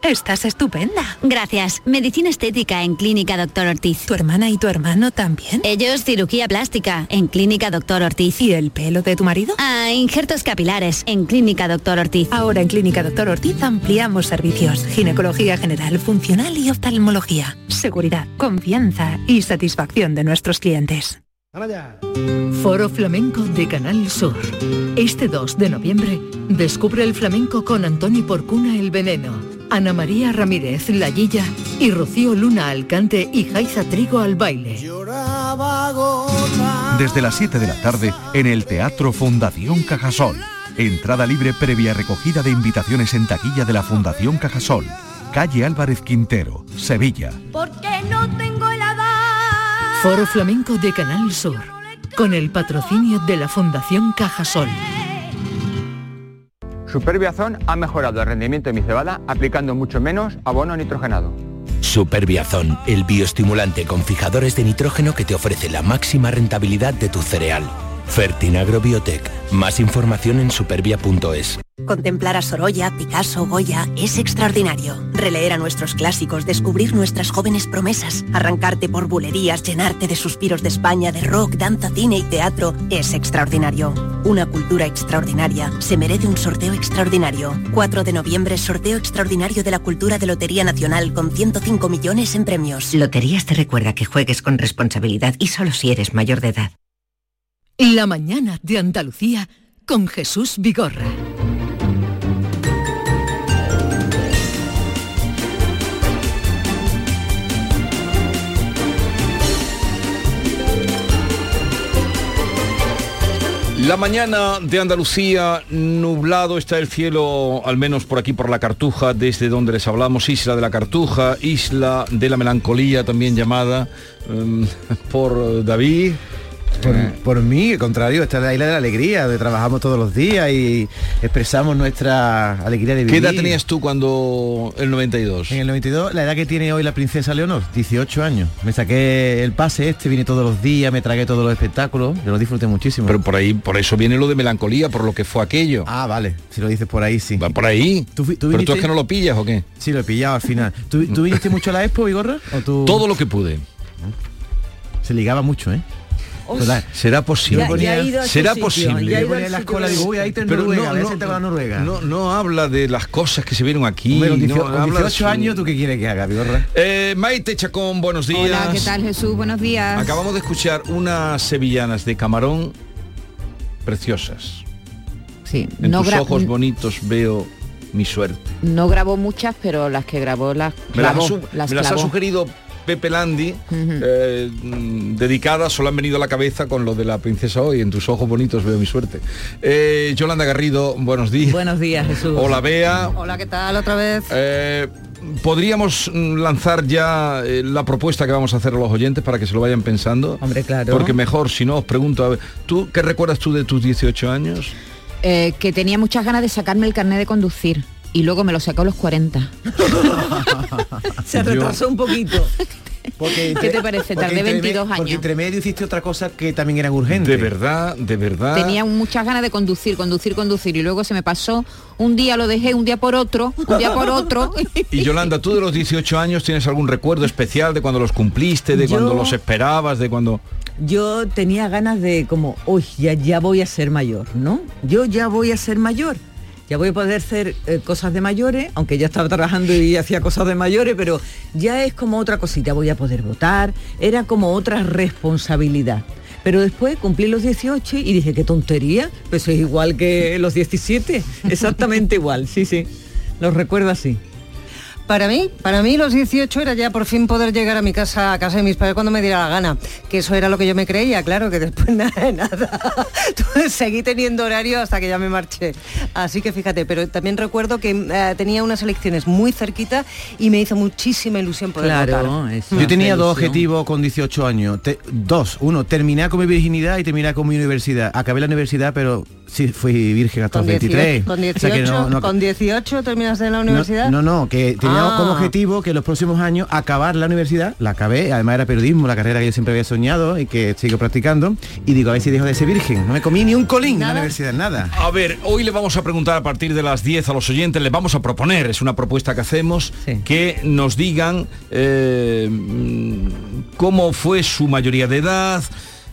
Estás estupenda. Gracias. Medicina estética en Clínica Doctor Ortiz. ¿Tu hermana y tu hermano también? Ellos cirugía plástica en Clínica Doctor Ortiz. ¿Y el pelo de tu marido? Ah, injertos capilares en Clínica Doctor Ortiz. Ahora en Clínica Doctor Ortiz ampliamos servicios. Ginecología general, funcional y oftalmología. Seguridad, confianza y satisfacción de nuestros clientes. Foro Flamenco de Canal Sur. Este 2 de noviembre, descubre el flamenco con Antoni Porcuna El Veneno, Ana María Ramírez La Guilla y Rocío Luna Alcante y Jaiza Trigo al baile. Desde las 7 de la tarde en el Teatro Fundación Cajasol. Entrada libre previa recogida de invitaciones en taquilla de la Fundación Cajasol. Calle Álvarez Quintero, Sevilla. Porque no tengo Foro Flamenco de Canal Sur. Con el patrocinio de la Fundación Cajasol. Superbiazón ha mejorado el rendimiento de mi cebada aplicando mucho menos abono nitrogenado. Superbiazón, el bioestimulante con fijadores de nitrógeno que te ofrece la máxima rentabilidad de tu cereal. Fertinagro Biotech. Más información en supervia.es. Contemplar a Sorolla, Picasso, Goya es extraordinario. Releer a nuestros clásicos, descubrir nuestras jóvenes promesas, arrancarte por bulerías, llenarte de suspiros de España, de rock, danza, cine y teatro es extraordinario. Una cultura extraordinaria se merece un sorteo extraordinario. 4 de noviembre, sorteo extraordinario de la cultura de Lotería Nacional con 105 millones en premios. Loterías te recuerda que juegues con responsabilidad y solo si eres mayor de edad. La mañana de Andalucía con Jesús Vigorra. La mañana de Andalucía, nublado está el cielo, al menos por aquí por la Cartuja, desde donde les hablamos, Isla de la Cartuja, Isla de la Melancolía, también llamada em, por David. Por, por mí, al contrario, esta es la isla de la alegría, donde trabajamos todos los días y expresamos nuestra alegría de ¿Qué vivir. edad tenías tú cuando el 92? En el 92, la edad que tiene hoy la princesa Leonor, 18 años. Me saqué el pase este, vine todos los días, me tragué todos los espectáculos, yo lo disfruté muchísimo. Pero por ahí, por eso viene lo de melancolía, por lo que fue aquello. Ah, vale, si lo dices por ahí, sí. Va por ahí. ¿Tú, tú Pero tú es que no lo pillas o qué? Sí, lo he pillado al final. ¿Tú, tú viniste mucho a la Expo, Vigorra? ¿O tú... Todo lo que pude. Se ligaba mucho, ¿eh? Será posible. Yo me Ya- ya ha ido a ese Será sitio, posible. ya ha ido al la digo, Pero Noruega, no, Noruega. habla de las cosas que se vieron aquí. Hombre, con no 18, con habla de 18 su- años, ¿tú qué quieres que haga, Vigorra? Eh, Maite Chacón, buenos días. Hola, ¿qué tal Jesús? Buenos días. Acabamos de escuchar unas sevillanas de camarón preciosas. Sí, En no, tus ojos bonitos veo mi suerte. no grabó muchas, pero las que grabó las Me las, me las ha sugerido Pepe Landi, eh, mm, dedicadas, solo han venido a la cabeza con lo de la princesa hoy. En tus ojos bonitos veo mi suerte. Eh, Yolanda Garrido, buenos días. Buenos días, Jesús. Hola, Bea. Hola, ¿qué tal? Otra vez. Eh, Podríamos mm, lanzar ya eh, la propuesta que vamos a hacer a los oyentes para que se lo vayan pensando. Hombre, claro. Porque mejor, si no, os pregunto, a ver, ¿tú qué recuerdas tú de tus 18 años? Eh, que tenía muchas ganas de sacarme el carnet de conducir y luego me lo sacó a los 40. Se Yo- retrasó un poquito. Porque ¿Qué te parece? porque Tardé entre me- 22 Porque años. entre medio hiciste otra cosa que también era urgente. De verdad, de verdad. Tenía muchas ganas de conducir, conducir, conducir y luego se me pasó. Un día lo dejé, un día por otro, un día por otro. Y Yolanda, ¿tú de los 18 años tienes algún recuerdo especial de cuando los cumpliste, de Yo- cuando los esperabas, de cuando... Yo tenía ganas de como, uy, ya, ya voy a ser mayor, ¿no? Yo ya voy a ser mayor. Ya voy a poder hacer eh, cosas de mayores, aunque ya estaba trabajando y hacía cosas de mayores, pero ya es como otra cosita, voy a poder votar, era como otra responsabilidad. Pero después cumplí los 18 y dije, qué tontería, pues es igual que los 17, exactamente igual, sí, sí, los recuerdo así. Para mí, para mí los 18 era ya por fin poder llegar a mi casa, a casa de mis padres cuando me diera la gana. Que eso era lo que yo me creía, claro, que después nada de nada. Seguí teniendo horario hasta que ya me marché. Así que fíjate, pero también recuerdo que eh, tenía unas elecciones muy cerquita y me hizo muchísima ilusión poder votar. Yo tenía dos objetivos con 18 años. Te- dos. Uno, terminar con mi virginidad y terminar con mi universidad. Acabé la universidad, pero sí fui virgen hasta los 23. 18, con O 18, sea que no- no- con 18 terminaste en la universidad. No, no, que tenía Ah. como objetivo que en los próximos años acabar la universidad, la acabé, además era periodismo, la carrera que yo siempre había soñado y que sigo practicando, y digo, a ver si dejo de ser virgen, no me comí ni un colín en la universidad, nada. A ver, hoy le vamos a preguntar a partir de las 10 a los oyentes, les vamos a proponer, es una propuesta que hacemos, que nos digan eh, mm, cómo fue su mayoría de edad,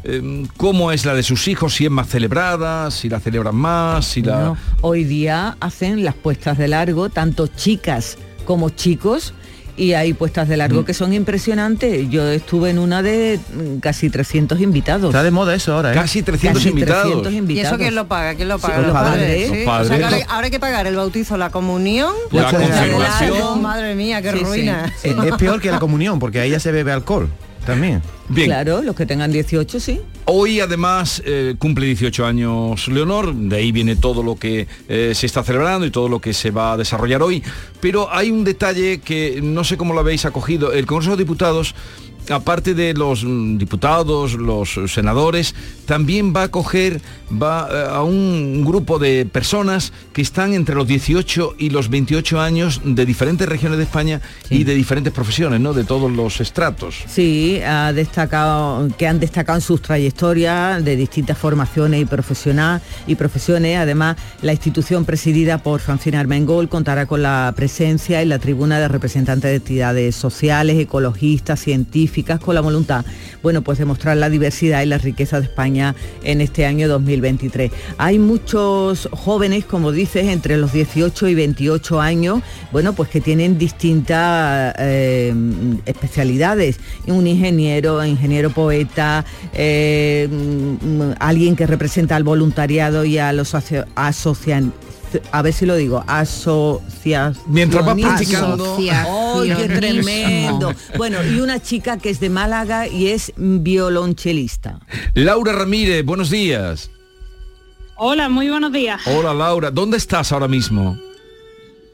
eh, cómo es la de sus hijos, si es más celebrada, si la celebran más, si la... No, hoy día hacen las puestas de largo, tanto chicas como chicos, y hay puestas de largo Mm. que son impresionantes. Yo estuve en una de casi 300 invitados. Está de moda eso ahora, ¿eh? Casi 300 Casi invitados. 300 ¿Y eso quién lo paga? ¿Quién lo paga? los padres. Sí. Los O padres. sea, que ahora, ahora hay que pagar el bautizo, la comunión. La puesta de confirmación. largo, Madre mía, qué Sí, sí. ruina. Eh, Es peor que la comunión, porque ahí ya se bebe alcohol también. Bien. Claro, los que tengan 18 sí. Hoy además eh, cumple 18 años Leonor, de ahí viene todo lo que eh, se está celebrando y todo lo que se va a desarrollar hoy. Pero hay un detalle que no sé cómo lo habéis acogido. El Congreso de Diputados aparte de los mm, diputados, los senadores, también va a coger va, eh, a un grupo de personas que están entre los 18 y los 28 años de diferentes regiones de España y de diferentes profesiones, ¿no? De todos los estratos. Sí, ha destacado, que han destacado en sus trayectorias de distintas formaciones y, profesional, y profesiones. Además, la institución presidida por Francina Armengol contará con la presencia en la tribuna de representantes de entidades sociales, ecologistas, con la voluntad, bueno, pues de mostrar la diversidad y la riqueza de España en este año 2023. Hay muchos jóvenes, como dices, entre los 18 y 28 años, bueno, pues que tienen distintas eh, especialidades. Un ingeniero, ingeniero poeta, eh, mm, alguien que representa al voluntariado y a los asocia a ver si lo digo, asociación. Mientras vas practicando. ¡Ay, qué tremendo! Bueno, y una chica que es de Málaga y es violonchelista. Laura Ramírez, buenos días. Hola, muy buenos días. Hola Laura, ¿dónde estás ahora mismo?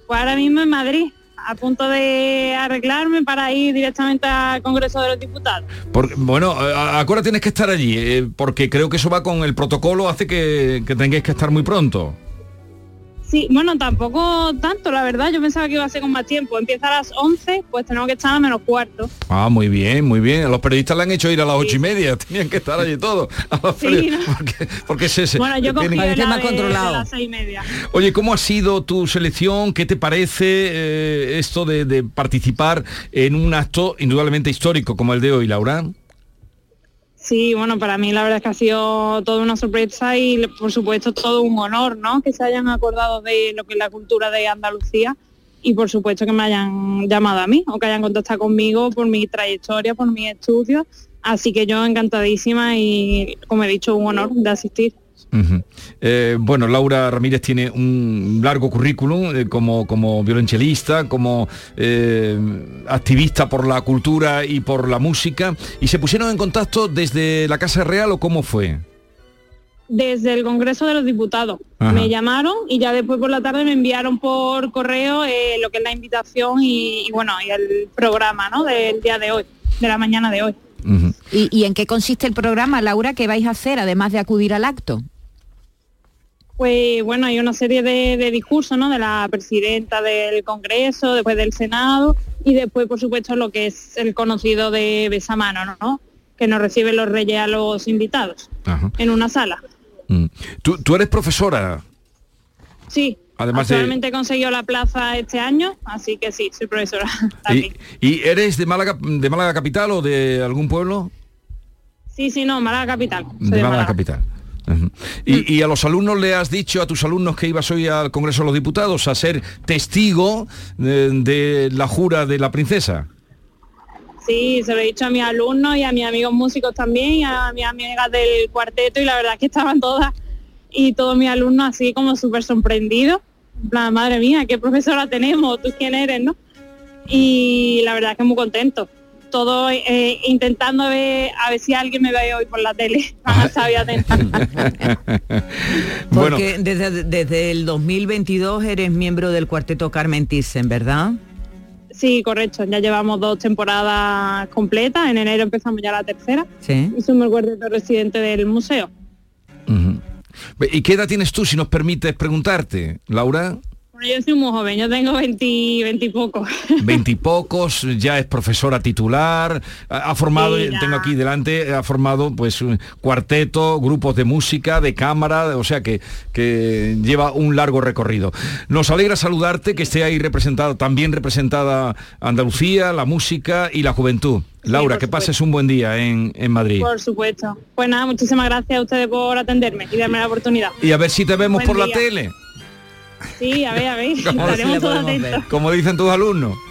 Pues ahora mismo en Madrid, a punto de arreglarme para ir directamente al Congreso de los Diputados. Porque, bueno, ahora tienes que estar allí, eh, porque creo que eso va con el protocolo, hace que, que tengáis que estar muy pronto. Sí, bueno, tampoco tanto, la verdad, yo pensaba que iba a ser con más tiempo. Empieza a las 11, pues tenemos que estar a menos cuarto. Ah, muy bien, muy bien. Los periodistas le han hecho ir a las ocho y media, tenían que estar allí todos. Sí, ¿no? porque, porque es ese. Bueno, yo cogí tienen- la de, de las seis y media. Oye, ¿cómo ha sido tu selección? ¿Qué te parece eh, esto de, de participar en un acto indudablemente histórico como el de hoy, Laura? Sí, bueno, para mí la verdad es que ha sido toda una sorpresa y por supuesto todo un honor, ¿no? Que se hayan acordado de lo que es la cultura de Andalucía y por supuesto que me hayan llamado a mí o que hayan contactado conmigo por mi trayectoria, por mis estudios. Así que yo encantadísima y, como he dicho, un honor de asistir. Eh, bueno, Laura Ramírez tiene un largo currículum eh, como, como violonchelista, como eh, activista por la cultura y por la música. ¿Y se pusieron en contacto desde la Casa Real o cómo fue? Desde el Congreso de los Diputados Ajá. me llamaron y ya después por la tarde me enviaron por correo eh, lo que es la invitación y, y, bueno y el programa ¿no? del día de hoy, de la mañana de hoy. ¿Y, y en qué consiste el programa, Laura, que vais a hacer, además de acudir al acto? Pues bueno, hay una serie de, de discursos, ¿no? De la presidenta del Congreso, después del Senado y después, por supuesto, lo que es el conocido de besamano, ¿no? Que nos reciben los reyes a los invitados Ajá. en una sala. Mm. ¿Tú, tú eres profesora, Sí. Además de- actualmente conseguido la plaza este año, así que sí, soy profesora. y, y eres de Málaga, de Málaga capital o de algún pueblo? Sí, sí, no, Málaga capital. De de Málaga Málaga. capital. Y, a los alumnos le has dicho a tus alumnos que ibas hoy al Congreso de los Diputados a ser testigo de, de la jura de la princesa. Sí, se lo he dicho a mis alumnos y a mis amigos músicos también a mis amigas del cuarteto y la verdad es que estaban todas y todos mis alumnos así como súper sorprendidos. En plan, madre mía, qué profesora tenemos, tú quién eres, ¿no? Y la verdad es que muy contento. Todo eh, intentando ver, a ver si alguien me ve hoy por la tele. Van a estar ahí atentos. Bueno, Porque desde, desde el 2022 eres miembro del cuarteto Carmen Thyssen, ¿verdad? Sí, correcto. Ya llevamos dos temporadas completas. En enero empezamos ya la tercera. Sí. Y somos el cuarteto residente del museo. ¿Y qué edad tienes tú, si nos permites preguntarte, Laura? Yo soy muy joven, yo tengo 20, 20 y poco. Veintipocos, ya es profesora titular, ha ha formado, tengo aquí delante, ha formado pues un cuarteto, grupos de música, de cámara, o sea que, que lleva un largo recorrido. Nos alegra saludarte, que esté ahí representada, también representada Andalucía, la música y la juventud. Laura, que pases un buen día en, en Madrid. Por supuesto. Pues nada, muchísimas gracias a ustedes por atenderme y darme la oportunidad. Y a ver si te vemos Buen por la tele, Sí, a ver, a ver. Como Estaremos si todos atentos. como dicen tus alumnos.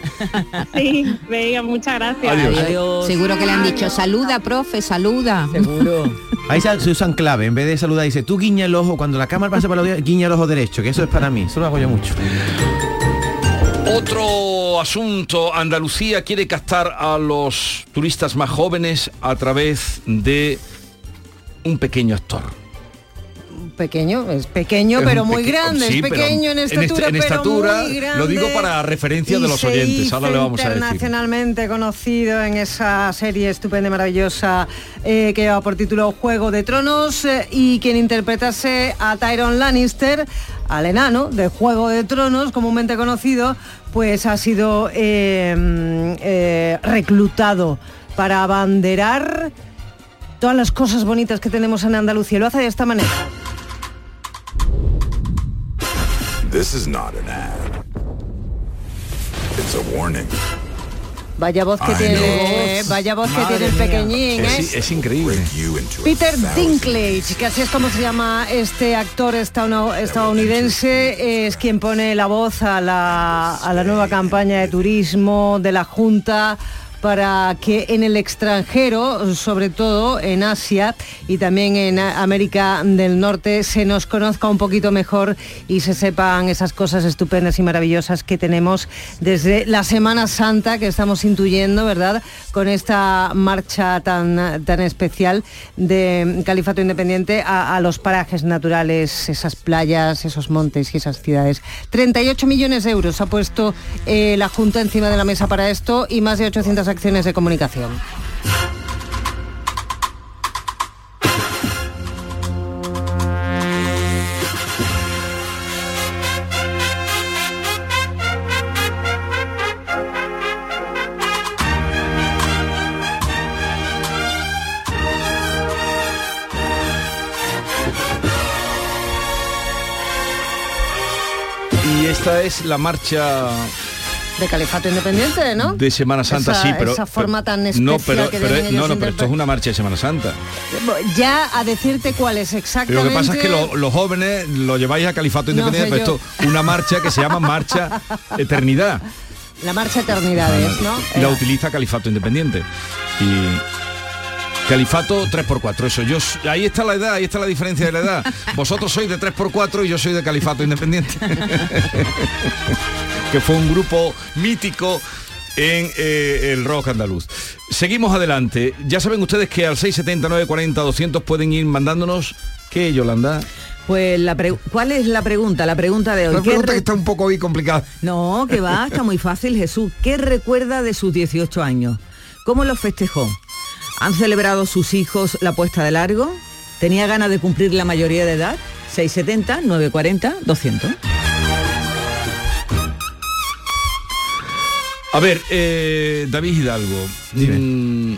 Sí, venga, muchas gracias. Seguro que le han dicho, saluda, profe, saluda. Seguro. Ahí se usan clave, en vez de saludar dice, tú guiña el ojo, cuando la cámara pasa para los guiña el ojo derecho, que eso es para mí, eso lo hago yo mucho. Otro asunto, Andalucía quiere captar a los turistas más jóvenes a través de un pequeño actor. Pequeño, es pequeño Es pero muy peque- grande, sí, es pequeño en est- estatura, en pero estatura, muy grande. lo digo para referencia de los oyentes, ahora le vamos a decir. internacionalmente conocido en esa serie estupenda y maravillosa eh, que lleva por título Juego de Tronos eh, y quien interpretase a Tyron Lannister, al enano de Juego de Tronos, comúnmente conocido, pues ha sido eh, mm, eh, reclutado para abanderar todas las cosas bonitas que tenemos en Andalucía. Lo hace de esta manera. This is not an ad. It's a warning. Vaya voz que I tiene, know. vaya voz que tiene el pequeñín, ¿eh? Es, es increíble. Peter Dinklage, que así es como se llama este actor estadounidense, es quien pone la voz a la, a la nueva campaña de turismo de la Junta para que en el extranjero, sobre todo en Asia y también en América del Norte, se nos conozca un poquito mejor y se sepan esas cosas estupendas y maravillosas que tenemos desde la Semana Santa que estamos intuyendo, ¿verdad? Con esta marcha tan, tan especial de Califato Independiente a, los parajes naturales, esas playas, esos montes y esas ciudades. 38 millones de euros ha puesto eh, la Junta encima de la mesa para esto y más de 800 acciones de comunicación. Y esta es la marcha De Califato Independiente, ¿no? de Semana Santa, Esa- sí, pero... esa forma tan no, pero, que pero- tienen ellos no, no, pero esto es una marcha de Semana Santa. Ya a decirte cuál es exactamente. lo que pasa es que lo- los jóvenes lo lleváis a Califato No Independiente, sé pero esto una marcha que se llama Marcha Eternidad. La marcha Eternidades, ¿no? y la Eh, utiliza Califato Independiente. Y Califato 3x4, eso. Yo, ahí está la edad, ahí está la diferencia de la edad. Vosotros sois de 3x4 y yo soy de Califato Independiente. que fue un grupo mítico en eh, el rock andaluz. Seguimos adelante. Ya saben ustedes que al 679 40 200 pueden ir mandándonos ¿qué, Yolanda? Pues la pre- ¿cuál es la pregunta? La pregunta de hoy. La ¿Qué pregunta re- que está un poco ahí complicada. No, que va, está muy fácil, Jesús. ¿Qué recuerda de sus 18 años? ¿Cómo los festejó? ¿Han celebrado sus hijos la puesta de largo? ¿Tenía ganas de cumplir la mayoría de edad? 670, 940, 200. A ver, eh, David Hidalgo, mm,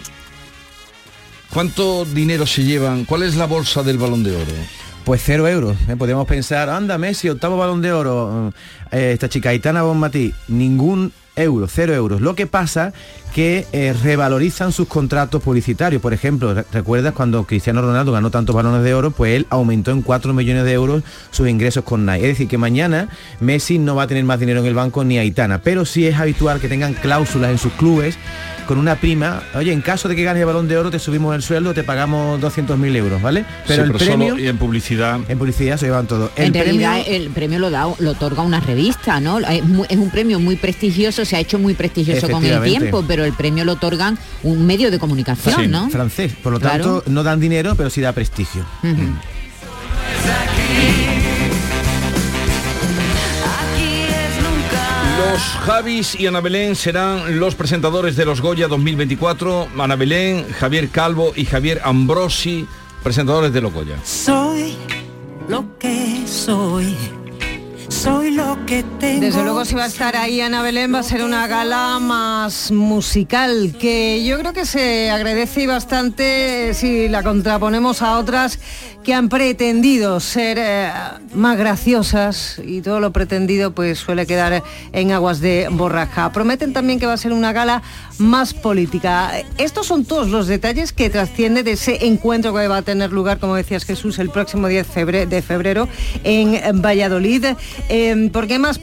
¿cuánto dinero se llevan? ¿Cuál es la bolsa del balón de oro? Pues cero euros. ¿eh? Podríamos pensar, anda Messi, octavo balón de oro, eh, esta chica Aitana Bonmatí, ningún euro, cero euros. Lo que pasa que eh, revalorizan sus contratos publicitarios. Por ejemplo, re- ¿recuerdas cuando Cristiano Ronaldo ganó tantos balones de oro? Pues él aumentó en 4 millones de euros sus ingresos con Nike. Es decir, que mañana Messi no va a tener más dinero en el banco ni Aitana. Pero sí es habitual que tengan cláusulas en sus clubes con una prima. Oye, en caso de que ganes el balón de oro, te subimos el sueldo, te pagamos 200.000 euros, ¿vale? Pero Sí, el solo- premio... y en publicidad. En publicidad se llevan todo. El en premio- realidad el premio lo da lo otorga una revista no es, un premio muy prestigioso se ha hecho muy prestigioso con el tiempo pero el premio lo otorgan un medio de comunicación Sí, no francés. Por lo Claro. tanto, no dan dinero, pero sí da prestigio. Los Javis y Ana Belén serán los presentadores de los Goya 2024. Ana Belén, Javier Calvo y Javier Ambrosi, presentadores de los Goya. Soy lo que soy. Soy lo que tengo. Desde luego si va a estar ahí Ana Belén va a ser una gala más musical que yo creo que se agradece bastante si la contraponemos a otras que han pretendido ser eh, más graciosas y todo lo pretendido pues suele quedar en aguas de borraja. Prometen también que va a ser una gala más política. Estos son todos los detalles que trasciende de ese encuentro que va a tener lugar, como decías Jesús, el próximo 10 febre- de febrero en Valladolid. Eh, ¿Por qué más,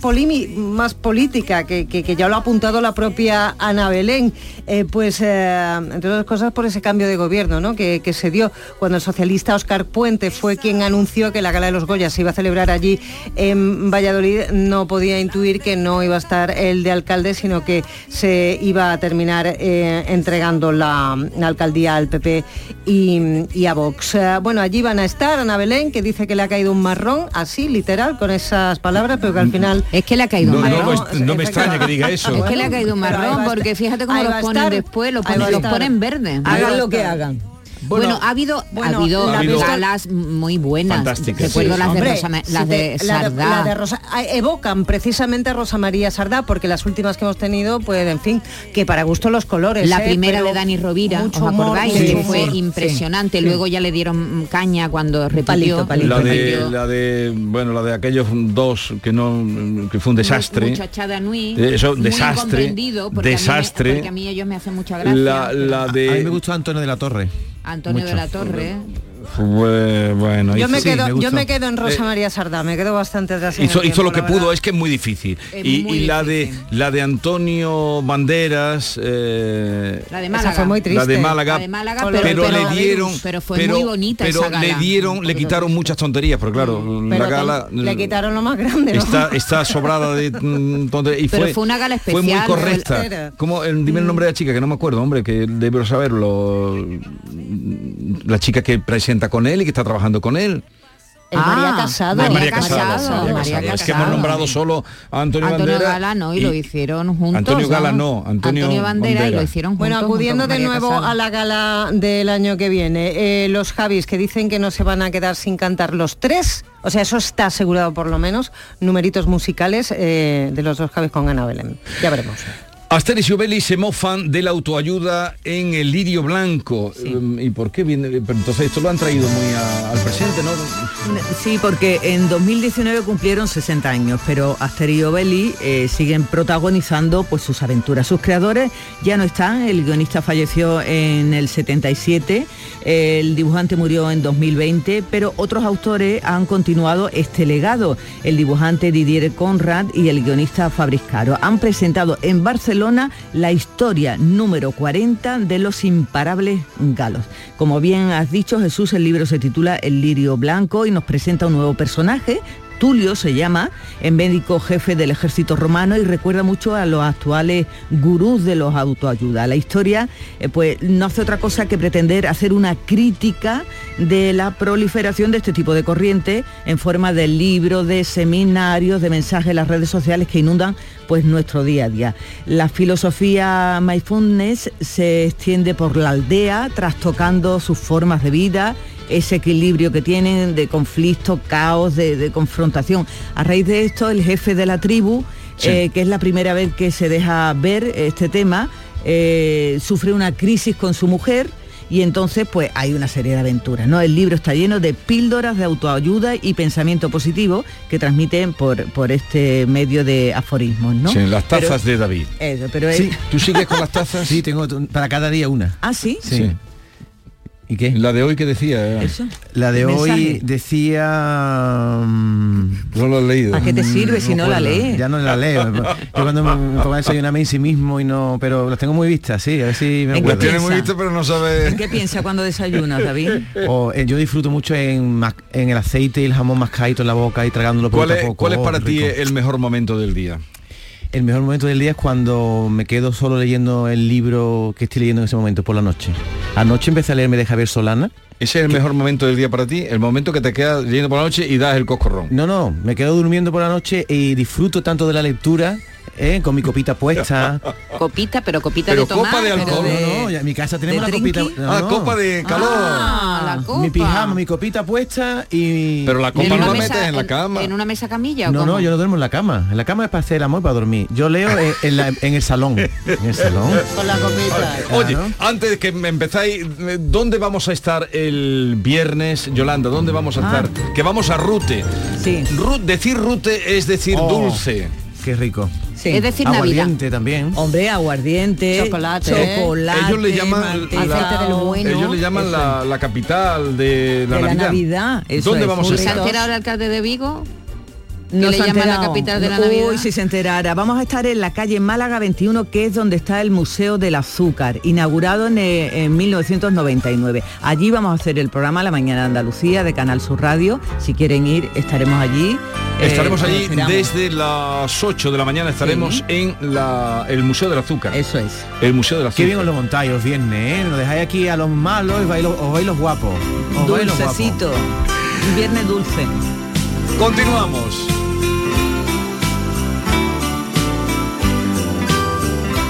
más política? Que, que- ya lo ha apuntado la propia Ana Belén. Eh, pues, eh, entre otras cosas, por ese cambio de gobierno ¿no? que, que se dio cuando el socialista Óscar Puente fue quien anunció que la Gala de los Goya se iba a celebrar allí en Valladolid, no podía intuir que no iba a estar el de alcalde, sino que se iba a terminar eh, entregando la, la alcaldía al PP y, y a Vox. Eh, bueno, allí van a estar Ana Belén, que dice que le ha caído un marrón, así, literal, con esas palabras, pero que al final... Es que le ha caído un No, no, marrón. pues, no me extraña que diga eso. Es que le ha caído un marrón, porque fíjate cómo los ponen después, los ponen, los ponen verde. Hagan lo que hagan. Bueno, ha habido, Bueno, ha habido, la habido- galas muy buenas. Fantásticas. Recuerdo Sí, las hombre, de, Rosa, las de la Sardá. la de Rosa- ah, evocan precisamente a Rosa María Sardá, porque las últimas que hemos tenido, pues en fin, que para gusto los colores. La ¿eh? primera de Dani Rovira, ¿os humor, acordáis? que humor. fue impresionante. Sí. Luego ya le dieron caña cuando repitió. Palito, palito. La de, la de, bueno, la de aquellos dos que no, que fue un desastre. Muchachada Nui. Eh, eso, muy desastre, a mí desastre. porque a mí ellos me hacen mucha gracia. La, la A mí me gustó Antonio de la Torre. Antonio mucho. de la Torre. Fue, bueno, Yo me, Sí, quedo, me yo me quedo en Rosa Eh, María Sardá, me quedo bastante atrás. hizo, hizo lo que pudo, verdad. es que es muy difícil. Es y muy y la de la de Antonio Banderas, eh, La de Málaga. fue muy triste. la de Málaga, La de Málaga, Pero- pero, pero- le dieron, pero fue muy bonita pero esa gala. le dieron, le quitaron muchas tonterías, pero claro, Pero la gala le quitaron lo más grande, ¿no? está, está sobrada de mm, tonterías. Y Pero fue, fue una gala Fue muy especial, correcta. El- dime el nombre de la chica, que no me acuerdo, hombre, que debo saberlo. La chica que presenta con él y que está trabajando con él. El Ah, María Casado. María María Casado. Casado, María María Casado. Es que hemos nombrado solo a Antonio, Antonio Bandera Gala no, y, lo hicieron juntos. Antonio Gala no, Antonio Bandera, y lo hicieron juntos. Bueno, junto acudiendo con de nuevo Casado. a la gala del año que viene, eh, los Javis que dicen que no se van a quedar sin cantar los tres, o sea, eso está asegurado por lo menos, numeritos musicales eh, de los dos Javis con Ana Belén. Ya veremos. Asteris y Obelix se mofan de la autoayuda en el lirio blanco. Um, ¿Y por qué viene? Pero entonces esto lo han traído muy a- al presente, ¿no? Sí, porque en 2019 cumplieron 60 años, pero Asterix y Obelix eh, siguen protagonizando pues sus aventuras. Sus creadores ya no están, el guionista falleció en el 77, el dibujante murió en 2020, pero otros autores han continuado este legado, el dibujante Didier Conrad y el guionista Fabriz Caro. Han presentado en Barcelona la historia número 40 de los imparables galos. Como bien has dicho, Jesús, el libro se titula El lirio blanco y nos presenta un nuevo personaje. Tulio se llama, en médico jefe del ejército romano y recuerda mucho a los actuales gurús de los autoayuda. La historia eh, pues no hace otra cosa que pretender hacer una crítica de la proliferación de este tipo de corriente en forma de libros, de seminarios, de mensajes en las redes sociales que inundan pues nuestro día a día. La filosofía mindfulness se extiende por la aldea, trastocando sus formas de vida, ese equilibrio que tienen de conflicto, caos, de, de confrontación. A raíz de esto, el jefe de la tribu, Sí. eh, que es la primera vez que se deja ver este tema, eh, sufre una crisis con su mujer y entonces pues hay una serie de aventuras. ¿no? El libro está lleno de píldoras de autoayuda y pensamiento positivo que transmiten por, por este medio de aforismos. ¿no? Sí, las Pero- tazas de David. Eso, pero Sí. ¿Tú sigues con las tazas? Sí, tengo para cada día una. Ah, sí. Sí. ¿Y qué? La de hoy que decía. Eso. La de Mensaje. hoy decía... mm, No lo he leído. ¿Para qué te sirve si no la lees? Ya no la leo. Yo cuando me, me pongo a desayunarme en sí mismo y no... Pero las tengo muy vistas, sí, a ver si me ¿En qué acuerdo. Tiene muy piensa? visto, pero no sabe. ¿En qué piensa cuando desayunas, David? O, eh, yo disfruto mucho en, en el aceite y el jamón mascadito en la boca y tragándolo ¿Cuál poquito es, a poco. cuál es Oh, para qué ti rico. el mejor momento del día? El mejor momento del día es cuando me quedo solo leyendo el libro que estoy leyendo en ese momento, por la noche. Anoche empecé a leerme de Javier Solana. ¿Ese es el mejor momento del día para ti? El momento que te quedas leyendo por la noche y das el coscorrón. No, no, me quedo durmiendo por la noche y disfruto tanto de la lectura, ¿eh? con mi copita puesta. Copita, pero copita Pero de tomar. copa de alcohol, de- No, no, ya en mi casa tenemos ¿De la copita. no, ah, no. copa de calor. Ah, la copa. Mi pijama, mi copita puesta y... Pero la ¿En copa una no la mesa- metes en la cama. ¿En una mesa camilla o No, cómo? no, yo no duermo en la cama. En la cama es para hacer amor, para dormir. Yo leo en, en la- en el salón. En el salón. Con la copita. Oye, Claro. antes de que me empezáis, ¿dónde vamos a estar el viernes, Yolanda? ¿Dónde vamos a Ah. estar? Que vamos a Rute. Sí. Ru- decir Rute es decir Oh. dulce. Qué rico. Sí. Es decir, Navidad. Aguardiente también. Hombre, aguardiente, Chocolate, chocolate, Ellos le llaman manteca, Aceite del bueno. Ellos le llaman la, la capital de la de la Navidad. Navidad. eso ¿Dónde es, vamos a ¿Y burritos. se ha estar? enterado el alcalde de Vigo? No le se ha llaman la capital de la Uy, Navidad. si se enterara. Vamos a estar en la calle Málaga 21, que es donde está el Museo del Azúcar, inaugurado en, eh, en 1999. Allí vamos a hacer el programa La Mañana de Andalucía de Canal Sur Radio. Si quieren ir, estaremos allí. Eh, Estaremos allí desde las 8 de la mañana, estaremos en la, el Museo del Azúcar. Eso es. El Museo del Azúcar. Qué bien os lo montáis los viernes, ¿eh? Nos dejáis aquí a los malos y vais los- os vais los guapos. Os vais los guapos. Dulcecito. Viernes dulce. Continuamos.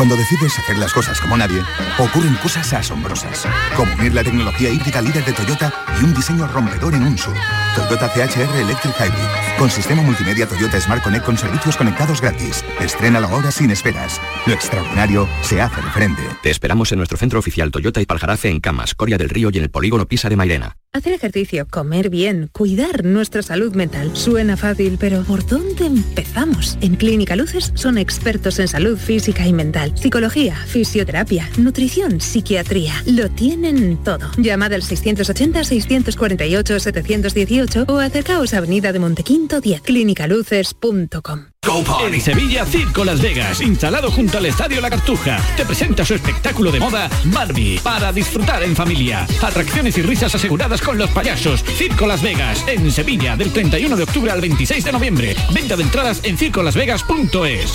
Cuando decides hacer las cosas como nadie, ocurren cosas asombrosas, como unir la tecnología híbrida líder de Toyota y un diseño rompedor en un SUV. Toyota CHR Electric Hybrid, con sistema multimedia Toyota Smart Connect con servicios conectados gratis. Estrénalo ahora sin esperas. Lo extraordinario se hace de frente. Te esperamos en nuestro centro oficial Toyota y Paljarafe en Camas, Coria del Río y en el polígono Pisa de Mairena. Hacer ejercicio, comer bien, cuidar nuestra salud mental. Suena fácil, pero ¿por dónde empezamos? En Clínica Luces son expertos en salud física y mental, psicología, fisioterapia, nutrición, psiquiatría. Lo tienen todo. Llamad al 680-648-718 o acercaos a Avenida de Montequinto 10, clínicaluces.com. En Sevilla, Circo Las Vegas, instalado junto al Estadio La Cartuja, te presenta su espectáculo de moda Barbie, para disfrutar en familia. Atracciones y risas aseguradas con los payasos. Circo Las Vegas, en Sevilla, del 31 de octubre al 26 de noviembre. Venta de entradas en circolasvegas.es.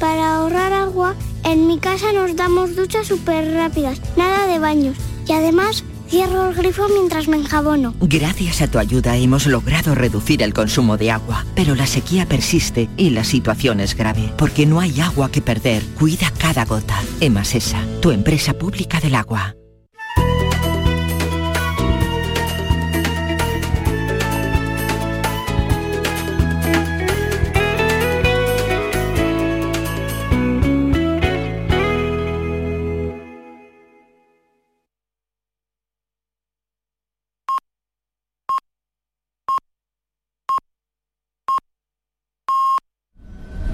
Para ahorrar agua, en mi casa nos damos duchas súper rápidas, nada de baños. Y además, cierro el grifo mientras me enjabono. Gracias a tu ayuda hemos logrado reducir el consumo de agua, pero la sequía persiste y la situación es grave, porque no hay agua que perder. Cuida cada gota. Emasesa, tu empresa pública del agua.